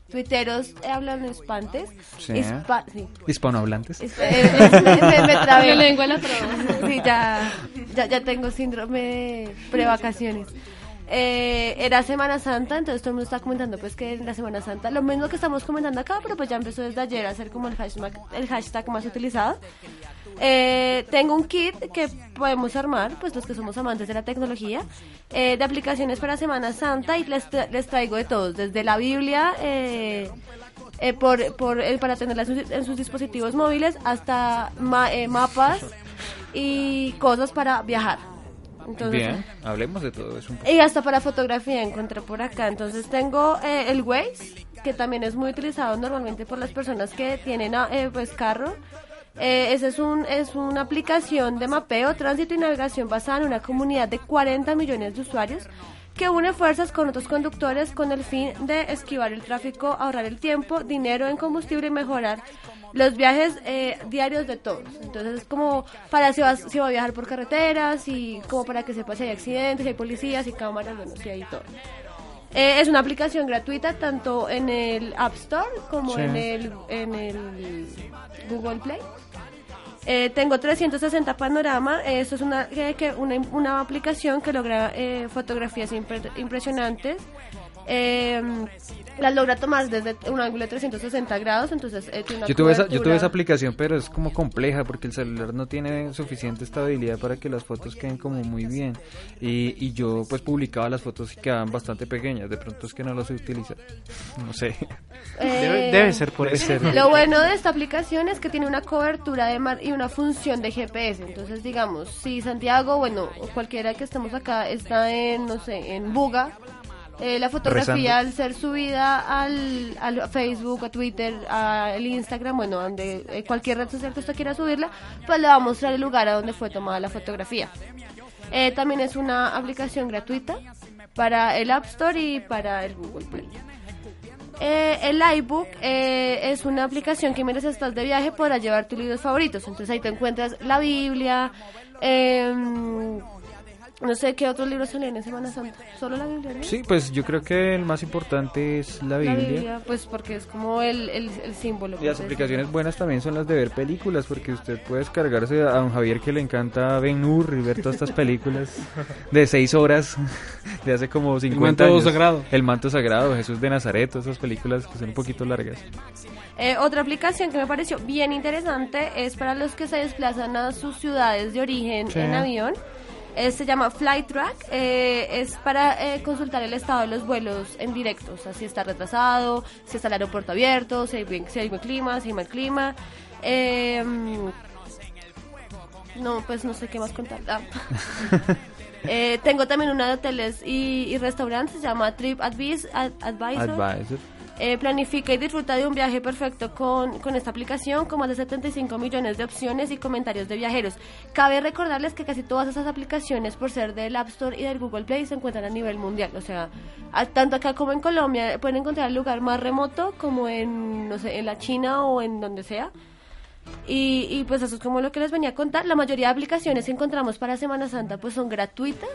tuiteros hablan espantes. Sí. Hispa- sí. Hispanohablantes. Es- eh, me, me, me trabé. [laughs] La lengua la. Sí, ya, ya, ya tengo síndrome de prevacaciones. Eh, era Semana Santa, entonces todo el mundo está comentando pues que en la Semana Santa, lo mismo que estamos comentando acá, pero pues ya empezó desde ayer a ser como el hashtag, el hashtag más utilizado. Eh, tengo un kit que podemos armar, pues los que somos amantes de la tecnología, eh, de aplicaciones para Semana Santa y les, tra- les traigo de todos, desde la Biblia, eh, eh, por, por, eh, para tenerla en sus, en sus dispositivos móviles, hasta ma- eh, mapas y cosas para viajar. Bien, hablemos de todo eso. Y hasta para fotografía encontré por acá. Entonces tengo eh, el Waze, que también es muy utilizado normalmente por las personas que tienen ah, eh, pues carro. Eh, ese es, un, es una aplicación de mapeo, tránsito y navegación basada en una comunidad de 40 millones de usuarios que une fuerzas con otros conductores con el fin de esquivar el tráfico, ahorrar el tiempo, dinero en combustible y mejorar los viajes eh, diarios de todos. Entonces es como para si, vas, si va a viajar por carreteras y como para que sepa si hay accidentes, si hay policías y cámaras, bueno, si hay todo. Eh, es una aplicación gratuita tanto en el App Store como en, el, en el Google Play. Eh, tengo 360 Panorama, eso es una, que, una, una aplicación que logra fotografías impresionantes. Eh, la logra tomar desde un ángulo de 360 grados, entonces eh, yo tuve esa, yo tuve esa aplicación, pero es como compleja porque el celular no tiene suficiente estabilidad para que las fotos queden como muy bien y, y yo pues publicaba las fotos y quedaban bastante pequeñas, de pronto es que no las utiliza, [laughs] no sé. Eh, debe, ser por eso. Lo bueno de esta aplicación es que tiene una cobertura de mar y una función de GPS, entonces digamos, si Santiago, bueno, cualquiera que estemos acá está en, no sé, en Buga, eh, la fotografía al ser subida al, al, Facebook, a Twitter, al Instagram, bueno, donde eh, cualquier red social que usted quiera subirla, pues le va a mostrar el lugar a donde fue tomada la fotografía. Eh, también es una aplicación gratuita para el App Store y para el Google Play. el iBook es una aplicación que mientras estás de viaje podrás llevar tus libros favoritos. Entonces ahí te encuentras la Biblia, eh, no sé qué otros libros salían en Semana Santa. ¿Solo la Biblia? Sí, pues yo creo que el más importante es la Biblia. La Biblia, pues porque es como el, el, símbolo. Y las aplicaciones buenas también son las de ver películas, porque usted puede descargarse a don Javier que le encanta Ben Hur y ver todas estas películas de seis horas de hace como 50 el manto Sagrado. El manto sagrado, Jesús de Nazaret, todas esas películas que son un poquito largas. Eh, otra aplicación que me pareció bien interesante es para los que se desplazan a sus ciudades de origen en avión eh, se llama Flytrack, eh, es para eh, consultar el estado de los vuelos en directo, o sea, si está retrasado, si está el aeropuerto abierto, si hay, buen, si hay buen clima, si hay mal clima. Em, no, pues no sé qué más contar. Ah. [laughs] tengo también una de hoteles y, restaurantes, se llama Trip Advisor. Advisor eh, planifica y disfruta de un viaje perfecto con, con, esta aplicación con más de 75 millones de opciones y comentarios de viajeros. Cabe recordarles que casi todas esas aplicaciones, por ser del App Store y del Google Play, se encuentran a nivel mundial. O sea, tanto acá como en Colombia pueden encontrar el lugar más remoto como en, no sé, en la China o en donde sea. Y, y, pues eso es como lo que les venía a contar. La mayoría de aplicaciones que encontramos para Semana Santa pues son gratuitas.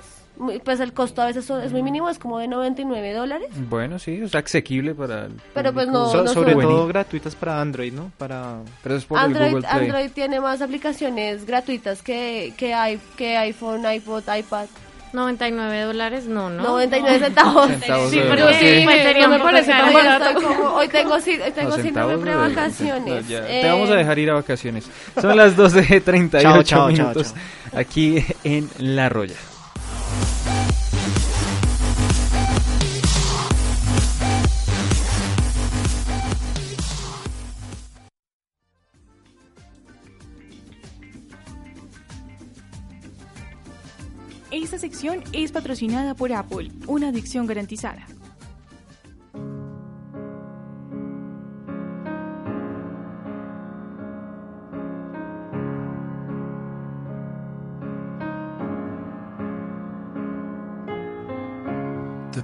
Pues el costo a veces es muy mínimo, es como de 99 dólares. Bueno, sí, es asequible para... Pero pues no... sobre todo gratuitas para Android, ¿no? Para... Pero es por Android, Android tiene más aplicaciones gratuitas que, que, hay, que iPhone, iPod, iPad. 99 dólares, no, ¿no? 99 [laughs] centavos. sí, pero sí, pues sería me parece tan barato. hoy tengo, tengo síndrome de vacaciones. Te vamos a dejar ir a vacaciones. Son las 12.38 minutos aquí en La Roya. Esta sección es patrocinada por Apple, una adicción garantizada.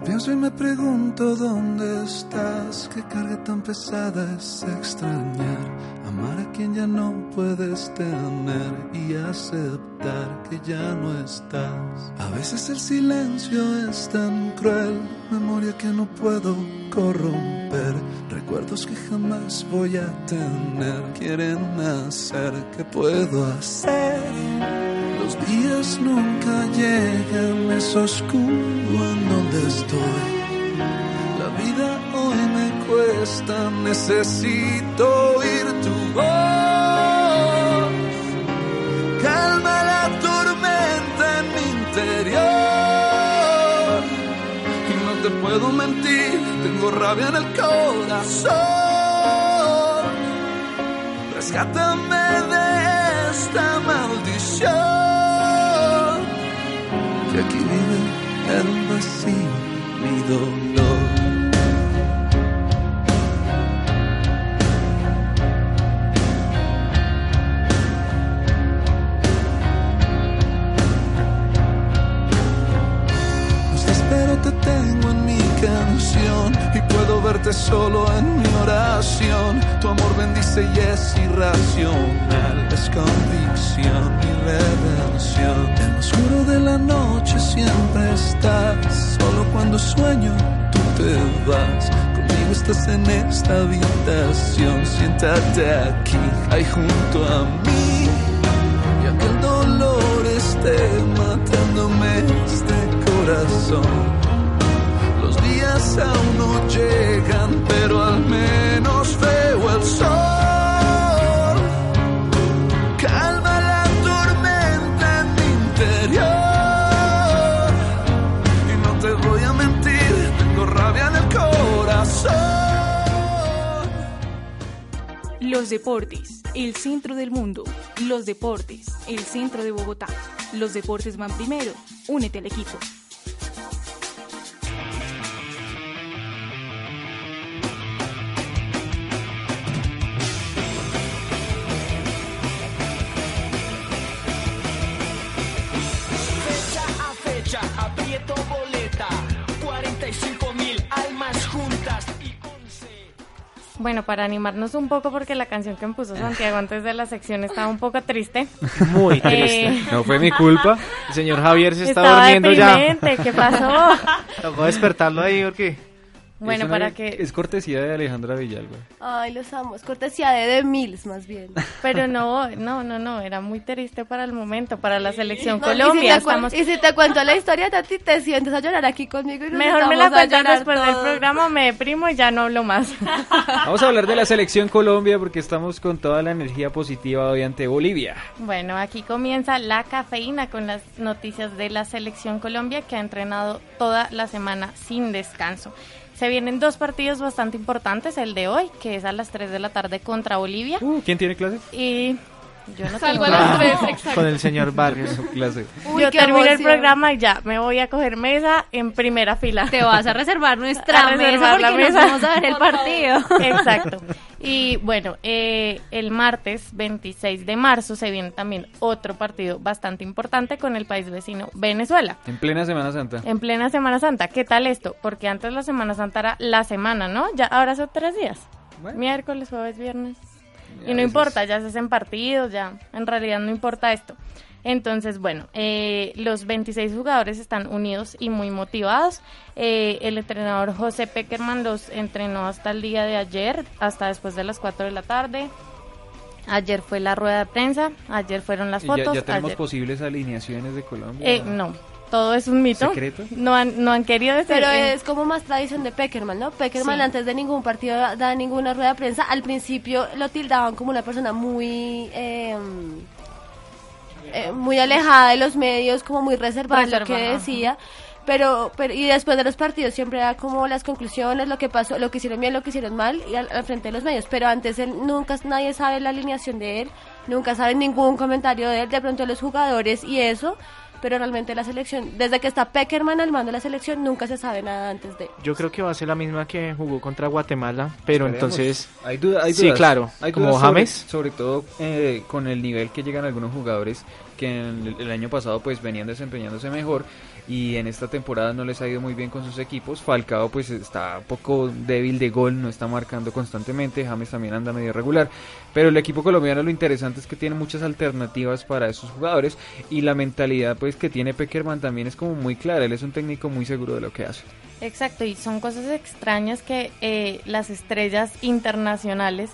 Pienso y me pregunto dónde estás, qué carga tan pesada es extrañar amar a quien ya no puedes tener y aceptar que ya no estás. A veces el silencio es tan cruel, memoria que no puedo corromper, recuerdos que jamás voy a tener, quieren hacer, ¿qué puedo hacer? Días nunca llegan, es oscuro en donde estoy. La vida hoy me cuesta, necesito oír tu voz. Calma la tormenta en mi interior. Y no te puedo mentir, tengo rabia en el corazón. Rescátame de esta maldición. Aquí vive el vacío, mi dolor. te tengo en mi canción puedo verte solo en mi oración. Tu amor bendice y es irracional, es convicción y redención. En lo oscuro de la noche siempre estás, solo cuando sueño tú te vas. Conmigo estás en esta habitación, siéntate aquí, ahí junto a mí. Y que el dolor esté matándome este corazón aún no llegan, pero al menos veo el sol. Calma la tormenta en mi interior. Y no te voy a mentir, tengo rabia en el corazón. Los deportes, el centro del mundo. Los deportes, el centro de Bogotá. Los deportes van primero. Únete al equipo. Bueno, para animarnos un poco, porque la canción que me puso Santiago antes de la sección estaba un poco triste. Muy triste. Eh, no fue mi culpa. El señor Javier se está durmiendo ya. ¿Qué pasó? Tocó despertarlo ahí porque bueno, para que... Es cortesía de Alejandra Villalba. Ay, los amo. Es cortesía de The Mills, más bien. [laughs] Pero no, no, no, no. Era muy triste para el momento, para la selección [laughs] Colombia. Y si, te cuento la historia, Tati, te sientes a llorar aquí conmigo. Y Mejor me la cuentas después del programa, me deprimo y ya no hablo más. [laughs] Vamos a hablar de la selección Colombia porque estamos con toda la energía positiva hoy ante Bolivia. Bueno, aquí comienza la cafeína con las noticias de la selección Colombia que ha entrenado toda la semana sin descanso. Se vienen dos partidos bastante importantes, el de hoy, que es a las 3 de la tarde contra Bolivia. Uh, ¿Quién tiene clase? Y yo no Salgo a las 3, exacto. Con el señor Barrios, su clase. yo termino el programa y ya me voy a coger mesa en primera fila. Te vas a reservar nuestra mesa porque la mesa. vamos a ver el partido. Exacto. Y bueno, eh, el martes 26 de marzo se viene también otro partido bastante importante con el país vecino Venezuela. En plena Semana Santa. En plena Semana Santa. ¿Qué tal esto? Porque antes la Semana Santa era la semana, ¿no? Ya ahora son tres días. Miércoles, jueves, viernes. Y no importa, ya se hacen partidos, ya. En realidad no importa esto. Entonces, bueno, eh, los 26 jugadores están unidos y muy motivados. Eh, el entrenador José Peckerman los entrenó hasta el día de ayer, hasta después de las 4 de la tarde. Ayer fue la rueda de prensa, ayer fueron las fotos. ¿Ya, tenemos posibles alineaciones de Colombia? Eh, no, todo es un mito. ¿Secreto? No han, no han querido decir. Pero es como más tradición de Peckerman, ¿no? Peckerman antes de ningún partido da ninguna rueda de prensa. Al principio lo tildaban como una persona muy... Eh, eh, muy alejada de los medios, como muy reservada lo que decía. Pero, pero, y después de los partidos siempre da como las conclusiones, lo que pasó, lo que hicieron bien, lo que hicieron mal, y al, frente de los medios. Pero antes él, nunca, nadie sabe la alineación de él, nunca sabe ningún comentario de él, de pronto los jugadores y eso, pero realmente la selección, desde que está Peckerman al mando de la selección, nunca se sabe nada antes de. Yo creo que va a ser la misma que jugó contra Guatemala, pero entonces. Hay, dudas hay Sí, claro. Hay como James. Sobre, todo eh, con el nivel que llegan algunos jugadores que en el año pasado pues venían desempeñándose mejor y en esta temporada no les ha ido muy bien con sus equipos. Falcao pues está un poco débil de gol, no está marcando constantemente, James también anda medio regular, pero el equipo colombiano lo interesante es que tiene muchas alternativas para esos jugadores y la mentalidad pues que tiene Peckerman también es como muy clara, él es un técnico muy seguro de lo que hace. Exacto, y son cosas extrañas que eh, las estrellas internacionales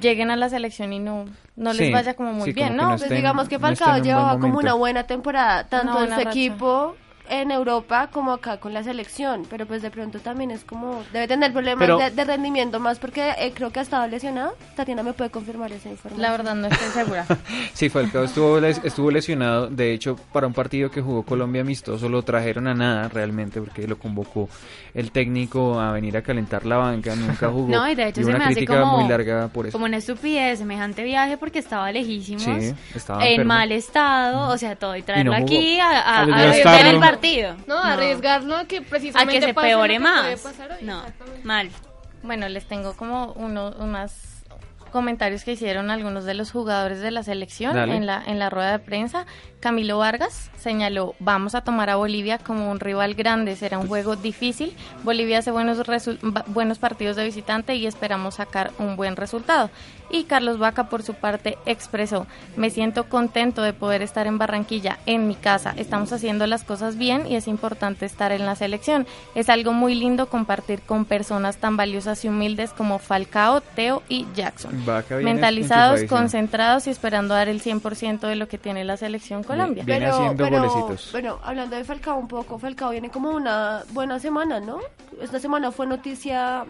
lleguen a la selección y no, no les vaya como muy bien, ¿no? pues digamos que Falcao llevaba como una buena temporada, tanto en su equipo en Europa como acá con la selección, pero pues de pronto también es como, debe tener problemas de, rendimiento más porque eh, creo que ha estado lesionado. Tatiana me puede confirmar esa información. La verdad no estoy segura. [laughs] sí, Falcao estuvo, estuvo lesionado, de hecho para un partido que jugó Colombia amistoso lo trajeron a nada realmente porque lo convocó el técnico a venir a calentar la banca, nunca [laughs] jugó. No, y de hecho se una me hace como, muy larga por eso. como una estupidez, semejante viaje porque estaba lejísimos, en mal estado, o sea, todo y traerlo aquí a, a, a, el partido. No, arriesgarlo a que precisamente a que se peore más. no, mal. Bueno, les tengo como uno, unas comentarios que hicieron algunos de los jugadores de la selección en la en la rueda de prensa. Camilo Vargas señaló, vamos a tomar a Bolivia como un rival grande, será un juego difícil. Bolivia hace buenos, buenos partidos de visitante y esperamos sacar un buen resultado. Y Carlos Vaca, por su parte, expresó, me siento contento de poder estar en Barranquilla, en mi casa. Estamos haciendo las cosas bien y es importante estar en la selección. Es algo muy lindo compartir con personas tan valiosas y humildes como Falcao, Teo y Jackson. Mentalizados, concentrados y esperando dar el 100% de lo que tiene la selección Colombia. Viene pero, haciendo pero, Bueno, hablando de Falcao un poco, Falcao viene como una buena semana, ¿no? Esta semana fue noticia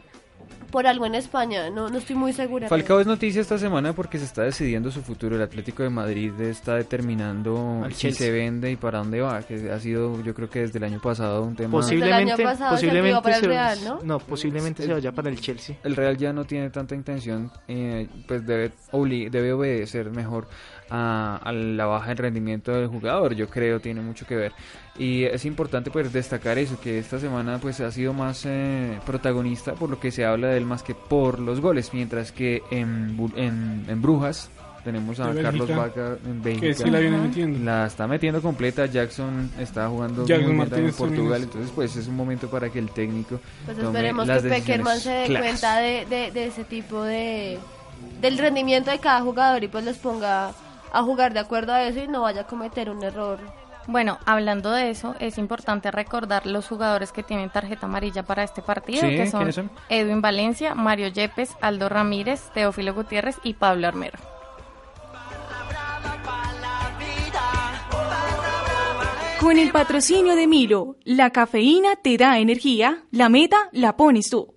por algo en España, no, no estoy muy segura. Falcao es noticia esta semana porque se está decidiendo su futuro. El Atlético de Madrid está determinando si se vende y para dónde va, que ha sido yo creo que desde el año pasado un tema... Posiblemente, posiblemente para el Real, ¿no? No, posiblemente se vaya para el Chelsea. El Real ya no tiene tanta intención, eh, pues debe, debe obedecer mejor a, la baja en rendimiento del jugador, yo creo, tiene mucho que ver. Y es importante pues destacar eso, que esta semana pues ha sido más eh, protagonista por lo que se habla de él más que por los goles, mientras que en, en, Brujas tenemos a Carlos Vaca en Bélgica. Que la viene metiendo. La está metiendo completa. Jackson está jugando en Portugal. Entonces, pues es un momento para que el técnico. Pues esperemos que Peckerman se dé cuenta de, de, de, ese tipo de. del rendimiento de cada jugador y pues les ponga a jugar de acuerdo a eso y no vaya a cometer un error. Bueno, hablando de eso, es importante recordar los jugadores que tienen tarjeta amarilla para este partido, que son, Edwin Valencia, Mario Yepes, Aldo Ramírez, Teófilo Gutiérrez y Pablo Armero. Con el patrocinio de Milo, la cafeína te da energía, la meta la pones tú.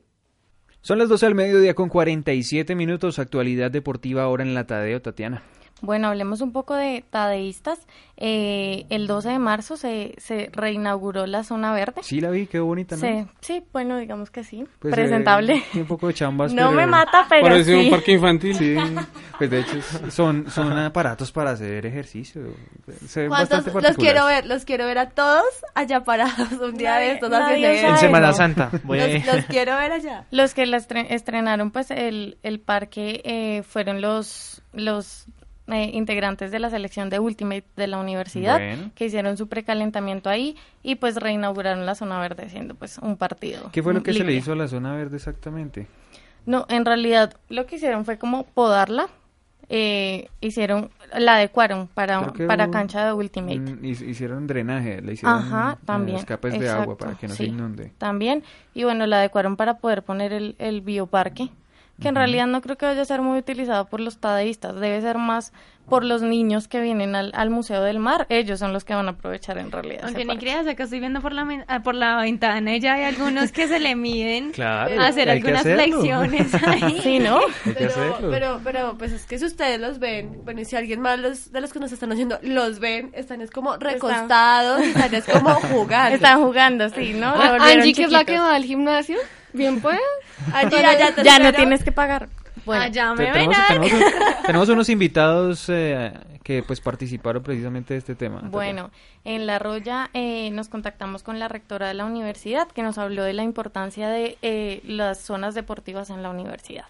Son las 12 del mediodía con 47 minutos, actualidad deportiva ahora en la Tadeo, Tatiana. Bueno, hablemos un poco de tadeístas. Eh, el 12 de marzo se, se reinauguró la zona verde. Sí, la vi, qué bonita, ¿no? Sí, sí bueno, digamos que sí. Pues, Presentable. Eh, un [laughs] poco de chambas. no me mata, pero Parece sí. un parque infantil. Sí, [laughs] pues de hecho son, son aparatos para hacer ejercicio. Se bastante los quiero ver, los quiero ver a todos allá parados un día de estos En Semana Santa. los, [laughs] quiero ver allá. Los que la estrenaron, pues el, el parque eh, fueron los los eh, integrantes de la selección de Ultimate de la universidad que hicieron su precalentamiento ahí y pues reinauguraron la zona verde siendo pues un partido. ¿Qué fue lo que se le hizo a la zona verde exactamente? No, en realidad lo que hicieron fue como podarla. Eh, hicieron, la adecuaron para, para cancha de Ultimate. hicieron drenaje, le hicieron Ajá, también, escapes de agua para que no se inunde. También, y bueno, la adecuaron para poder poner el, el bioparque que en realidad no creo que vaya a ser muy utilizado por los tadeístas, debe ser más por los niños que vienen al, al Museo del Mar, ellos son los que van a aprovechar en realidad. Aunque ni creas, acá estoy viendo por la, ah, por la ventana ya hay algunos que se le miden [laughs] a hacer algunas flexiones [laughs] ahí. Sí, ¿no? pero, pero, pues es que si ustedes los ven, bueno, y si alguien más los, de los que nos están haciendo los ven, están es como recostados, están es como [laughs] jugando. Están jugando, sí, ¿no? Ah, Angie, que es la que va al gimnasio, bien pues. ya, no tienes que pagar. Bueno, ya me tenemos, [laughs] tenemos, unos invitados eh, que pues participaron precisamente de este tema. Bueno, en La Roya eh, nos contactamos con la rectora de la universidad que nos habló de la importancia de eh, las zonas deportivas en la universidad.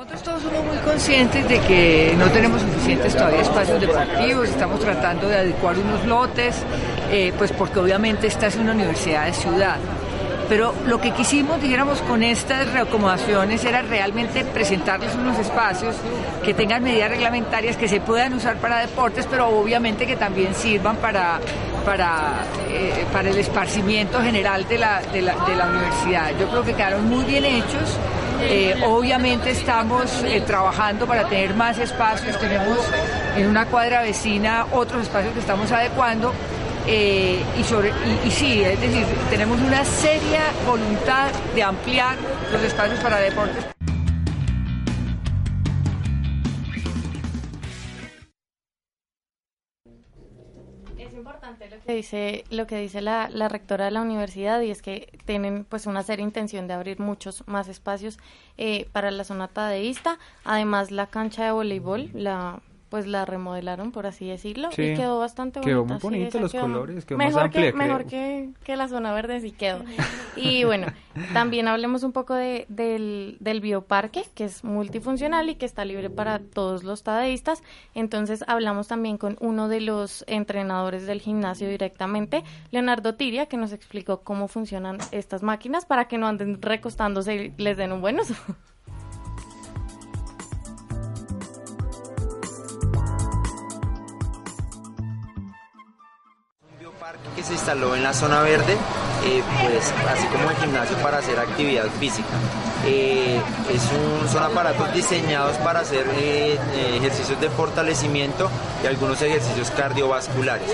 Nosotros todos somos muy conscientes de que no tenemos suficientes todavía espacios deportivos, estamos tratando de adecuar unos lotes, eh, pues porque obviamente esta es una universidad de ciudad. Pero lo que quisimos, dijéramos, con estas reacomodaciones era realmente presentarles unos espacios que tengan medidas reglamentarias que se puedan usar para deportes, pero obviamente que también sirvan para, para, eh, para el esparcimiento general de la, de, la, de la universidad. Yo creo que quedaron muy bien hechos Eh, obviamente estamos eh, trabajando para tener más espacios, tenemos en una cuadra vecina otros espacios que estamos adecuando. y, sobre, y sí, es decir, tenemos una seria voluntad de ampliar los espacios para deportes. Dice lo que dice la, la, rectora de la universidad y es que tienen pues una seria intención de abrir muchos más espacios eh, para la zona tadeísta. Además la cancha de voleibol la pues la remodelaron, por así decirlo, y quedó bastante bonita. Quedó muy bonito los colores, quedó mejor más amplia, que, Mejor que, que, la zona verde sí quedó. [laughs] Y bueno, también hablemos un poco de, del, del bioparque, que es multifuncional y que está libre para todos los tadeístas. Entonces hablamos también con uno de los entrenadores del gimnasio directamente, Leonardo Tiria, que nos explicó cómo funcionan estas máquinas para que no anden recostándose y les den un buen uso. [laughs] se instaló en la zona verde, eh, pues así como el gimnasio para hacer actividad física. Eh, es un, son aparatos diseñados para hacer eh, ejercicios de fortalecimiento y algunos ejercicios cardiovasculares.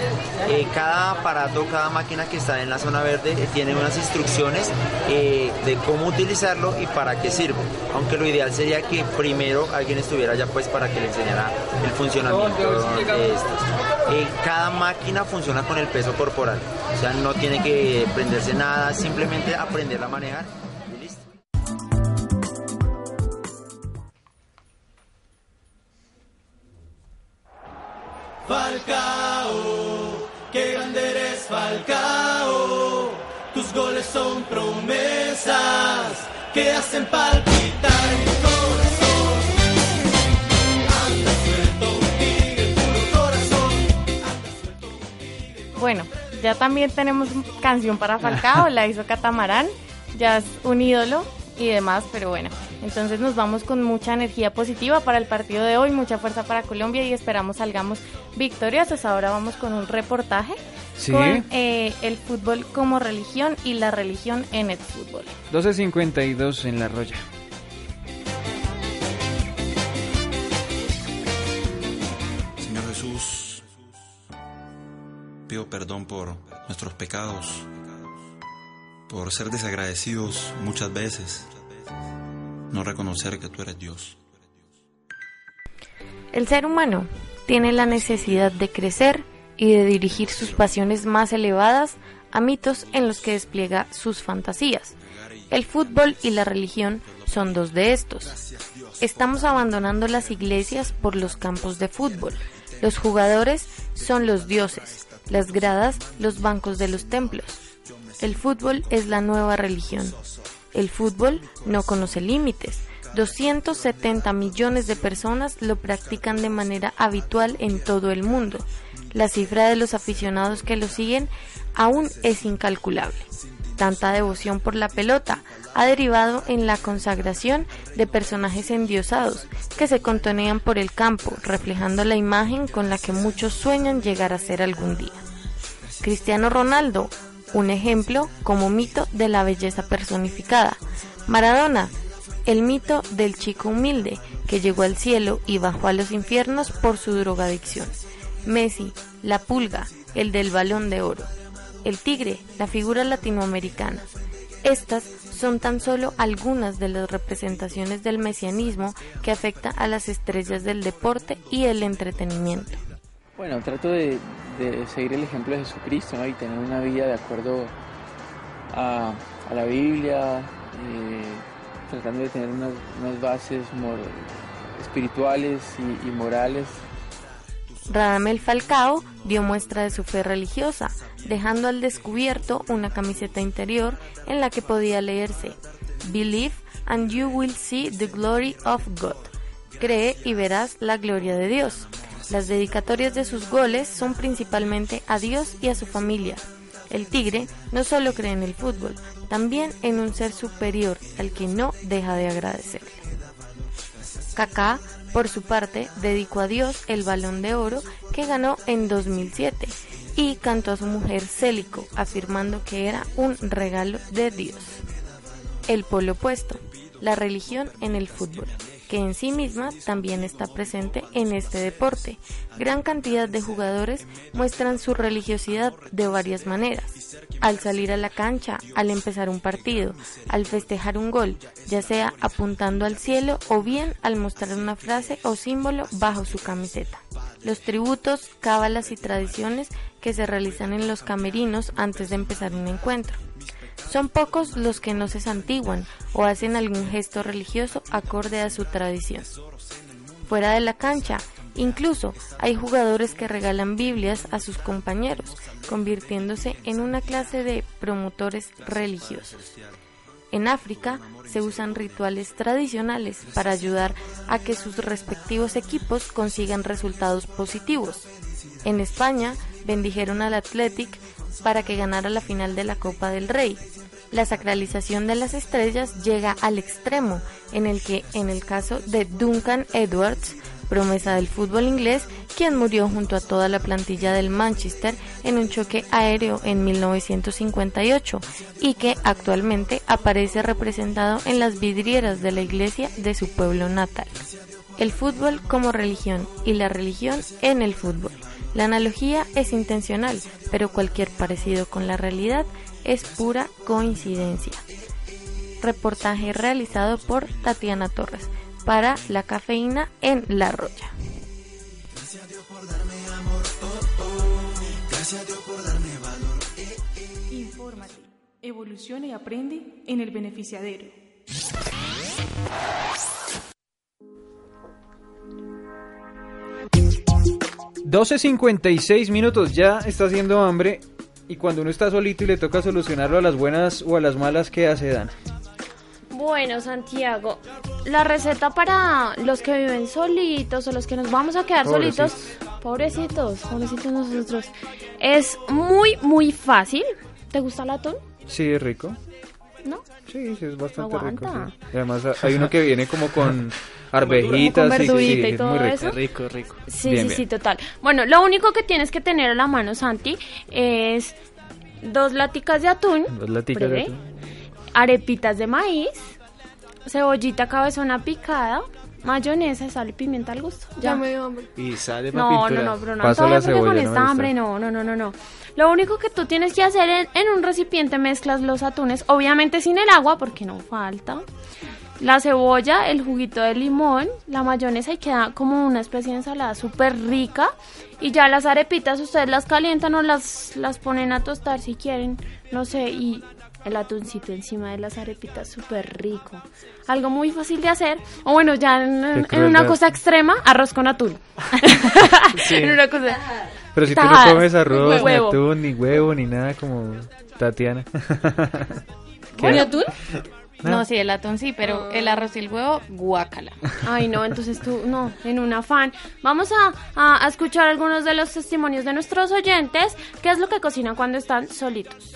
cada aparato, cada máquina que está en la zona verde tiene unas instrucciones de cómo utilizarlo y para qué sirve. Aunque lo ideal sería que primero alguien estuviera allá pues para que le enseñara el funcionamiento de estos. Eh, cada máquina funciona con el peso corporal. O sea, no tiene que prenderse nada, simplemente aprenderla a manejar y listo. Falcao, qué grande eres Falcao. Tus goles son promesas que hacen palpitar mi corazón. Bueno, ya también tenemos canción para Falcao, [laughs] la hizo Catamarán, ya es un ídolo y demás, pero bueno, entonces nos vamos con mucha energía positiva para el partido de hoy, mucha fuerza para Colombia y esperamos salgamos victoriosos. Ahora vamos con un reportaje con eh, el fútbol como religión y la religión en el fútbol. 12.52 en la Roya. Pido perdón por nuestros pecados, por ser desagradecidos muchas veces, no reconocer que tú eres Dios. El ser humano tiene la necesidad de crecer y de dirigir sus pasiones más elevadas a mitos en los que despliega sus fantasías. El fútbol y la religión son dos de estos. Estamos abandonando las iglesias por los campos de fútbol. Los jugadores son los dioses las gradas, los bancos de los templos. El fútbol es la nueva religión. El fútbol no conoce límites. 270 millones de personas lo practican de manera habitual en todo el mundo. La cifra de los aficionados que lo siguen aún es incalculable. Tanta devoción por la pelota ha derivado en la consagración de personajes endiosados que se contonean por el campo, reflejando la imagen con la que muchos sueñan llegar a ser algún día. Cristiano Ronaldo, un ejemplo como mito de la belleza personificada. Maradona, el mito del chico humilde que llegó al cielo y bajó a los infiernos por su drogadicción. Messi, la pulga, el del balón de oro. El tigre, la figura latinoamericana. Estas son tan solo algunas de las representaciones del mesianismo que afecta a las estrellas del deporte y el entretenimiento. Bueno, trato de, seguir el ejemplo de Jesucristo y tener una vida de acuerdo a, la Biblia, eh, tratando de tener unas, bases espirituales y morales. Radamel Falcao dio muestra de su fe religiosa, dejando al descubierto una camiseta interior en la que podía leerse Believe and you will see the glory of God. Cree y verás la gloria de Dios. Las dedicatorias de sus goles son principalmente a Dios y a su familia. El Tigre no solo cree en el fútbol, también en un ser superior al que no deja de agradecerle. Kaká, por su parte, dedicó a Dios el balón de oro que ganó en 2007 y cantó a su mujer Célico, afirmando que era un regalo de Dios. El polo opuesto. la religión en el fútbol, que en sí misma también está presente en este deporte. Gran cantidad de jugadores muestran su religiosidad de varias maneras. Al salir a la cancha, al empezar un partido, al festejar un gol, ya sea apuntando al cielo o bien al mostrar una frase o símbolo bajo su camiseta. Los tributos, cábalas y tradiciones que se realizan en los camerinos antes de empezar un encuentro. Son pocos los que no se santiguan o hacen algún gesto religioso acorde a su tradición. Fuera de la cancha, incluso hay jugadores que regalan Biblias a sus compañeros, convirtiéndose en una clase de promotores religiosos. En África se usan rituales tradicionales para ayudar a que sus respectivos equipos consigan resultados positivos. En España bendijeron al Athletic para que ganara la final de la Copa del Rey. La sacralización de las estrellas llega al extremo en el que, en el caso de Duncan Edwards, promesa del fútbol inglés, quien murió junto a toda la plantilla del Manchester en un choque aéreo en 1958 y que actualmente aparece representado en las vidrieras de la iglesia de su pueblo natal. El fútbol como religión y la religión en el fútbol. La analogía es intencional, pero cualquier parecido con la realidad es pura coincidencia. Reportaje realizado por Tatiana Torres para La Cafeína en La Roya. Infórmate, evoluciona y aprende en el beneficiadero. 12.56 minutos, ya está haciendo hambre y cuando uno está solito y le toca solucionarlo a las buenas o a las malas, ¿qué hace Dan? Bueno, Santiago, la receta para los que viven solitos o los que nos vamos a quedar solitos, pobrecitos, pobrecitos nosotros, es muy, muy fácil. ¿Te gusta el atún? Sí, es rico. ¿No? Sí, sí, es bastante rico. además hay uno que viene como con [laughs] arvejitas, con sí, y todo muy rico. eso. Rico, rico. Sí, sí, sí, total. Bueno, lo único que tienes que tener a la mano, Santi, es dos laticas de atún. Dos laticas de atún. Arepitas de maíz, cebollita cabezona picada, mayonesa, sal y pimienta al gusto. Ya, me dio hambre. Y sale No, no, pintura. no, pero no. Paso la cebolla, con no esta gusta. hambre, no, no, no, no, no. Lo único que tú tienes que hacer en, en un recipiente mezclas los atunes, obviamente sin el agua, porque no falta. La cebolla, el juguito de limón, la mayonesa y queda como una especie de ensalada súper rica. Y ya las arepitas ustedes las calientan o las, las ponen a tostar si quieren, no sé, y el atuncito encima de las arepitas súper rico. Algo muy fácil de hacer. O bueno, ya en, en- en una cosa extrema, arroz con atún. Sí. [laughs] en una cosa... Pero si tú no comes arroz, ni huevo. atún, ni huevo, ni nada como Tatiana. [laughs] ¿Qué? ¿Con atún? No, sí, el atún sí, pero el arroz y el huevo, guácala. Ay, no, entonces tú, no, en un afán. Vamos a, a- a escuchar algunos de los testimonios de nuestros oyentes. ¿Qué es lo que cocinan cuando están solitos?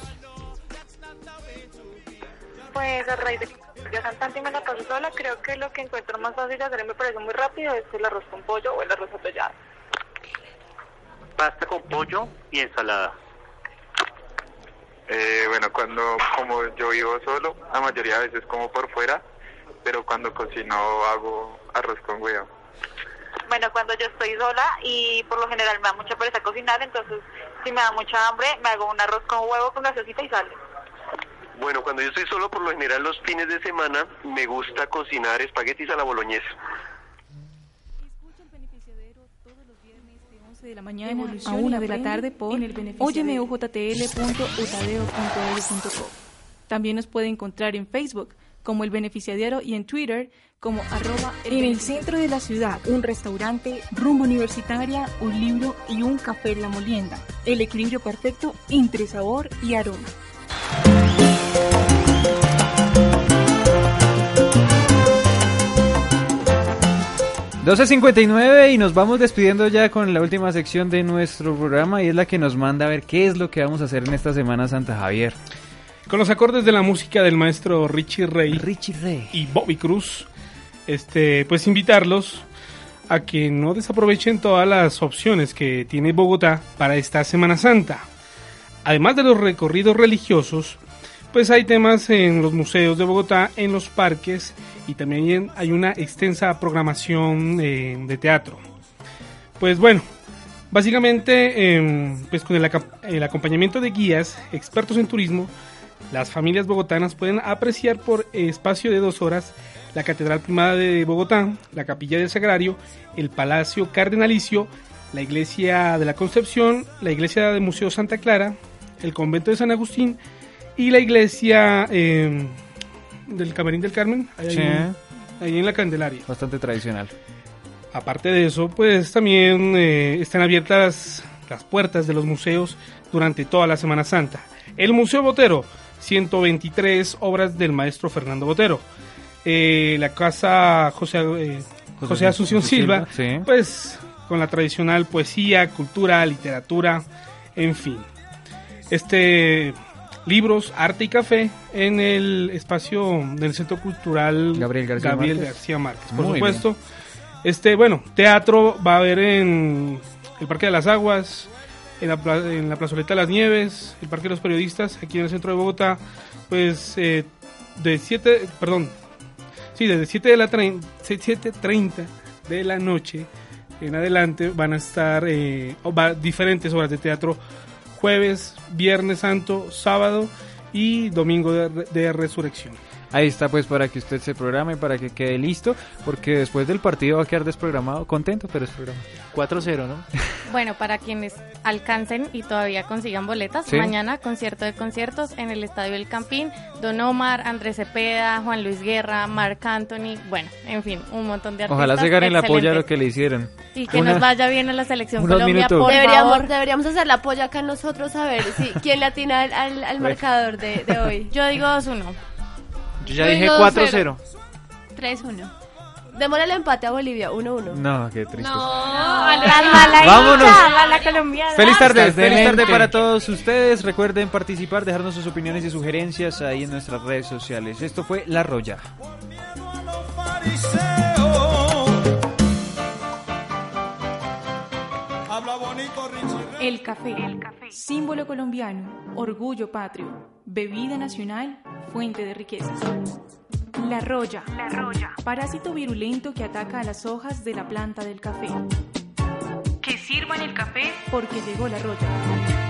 Pues a raíz de que yo cantante y me la paso sola, creo que lo que encuentro más fácil de hacer y me parece muy rápido es el arroz con pollo o el arroz atollado. Pasta con pollo y ensalada. Eh, bueno, cuando como yo vivo solo, la mayoría de veces como por fuera, pero cuando cocino hago arroz con huevo. Bueno, cuando yo estoy sola y por lo general me da mucha pereza cocinar, entonces si me da mucha hambre, me hago un arroz con huevo con gaseosita y sal. Bueno, cuando yo estoy solo, por lo general los fines de semana, me gusta cocinar espaguetis a la boloñesa. de la mañana a una de la tarde por óyemeujtl.utadeo.edu.co. También nos puede encontrar en Facebook como El Beneficiario y en Twitter como arroba En el centro de la ciudad, un restaurante, rumbo universitaria, un libro y un café en la molienda. El equilibrio perfecto entre sabor y aroma. 12.59 y nos vamos despidiendo ya con la última sección de nuestro programa y es la que nos manda a ver qué es lo que vamos a hacer en esta Semana Santa, Javier. Con los acordes de la música del maestro Richie Ray, Richie Ray. y Bobby Cruz, este, pues invitarlos a que no desaprovechen todas las opciones que tiene Bogotá para esta Semana Santa. Además de los recorridos religiosos, pues hay temas en los museos de Bogotá, en los parques y también hay una extensa programación eh, de teatro. Pues bueno, básicamente em, pues con el, el acompañamiento de guías expertos en turismo, las familias bogotanas pueden apreciar por espacio de dos horas la Catedral Primada de Bogotá, la Capilla del Sagrario, el Palacio Cardenalicio, la Iglesia de la Concepción, la Iglesia del Museo Santa Clara, el Convento de San Agustín y la Iglesia em, del Camerín del Carmen, ahí, en, la Candelaria. Bastante tradicional. Aparte de eso, pues también eh, están abiertas las puertas de los museos durante toda la Semana Santa. El Museo Botero, 123 obras del maestro Fernando Botero. Eh, la casa José, eh, José, Asunción Silva, pues con la tradicional poesía, cultura, literatura, en fin. Este libros, arte y café en el espacio del Centro Cultural Gabriel García Márquez. Por supuesto, este bueno, teatro va a haber en el Parque de las Aguas, en la, en la Plazoleta de las Nieves, el Parque de los Periodistas, aquí en el centro de Bogotá, pues eh, de 7, perdón, sí, desde 7 de la 7.30 de la noche en adelante van a estar eh, diferentes obras de teatro jueves, viernes santo, sábado y domingo de resurrección. Ahí está pues para que usted se programe, para que quede listo, porque después del partido va a quedar desprogramado, contento, pero es programa. 4-0, ¿no? [laughs] Bueno, para quienes alcancen y todavía consigan boletas, mañana concierto de conciertos en el Estadio El Campín, Don Omar, Andrés Cepeda, Juan Luis Guerra, Marc Anthony, bueno, en fin, un montón de artistas. Ojalá se ganen la polla lo que le hicieron. Y que nos vaya bien en la selección Colombia, por deberíamos, Deberíamos hacer la polla acá nosotros a ver si quién le atina al, marcador de, de hoy. Yo digo 2-1. Yo ya dije 4-0. 3-1. Démosle el empate a Bolivia, 1-1. No, qué triste. No, a la, Vámonos. A la colombiana. Feliz tarde, feliz tarde para todos ustedes. Recuerden participar, dejarnos sus opiniones y sugerencias ahí en nuestras redes sociales. Esto fue La Roya. El café, el café, símbolo colombiano, orgullo patrio, bebida nacional, fuente de riquezas. La roya, la roya, parásito virulento que ataca a las hojas de la planta del café. Que sirvan el café porque llegó la roya.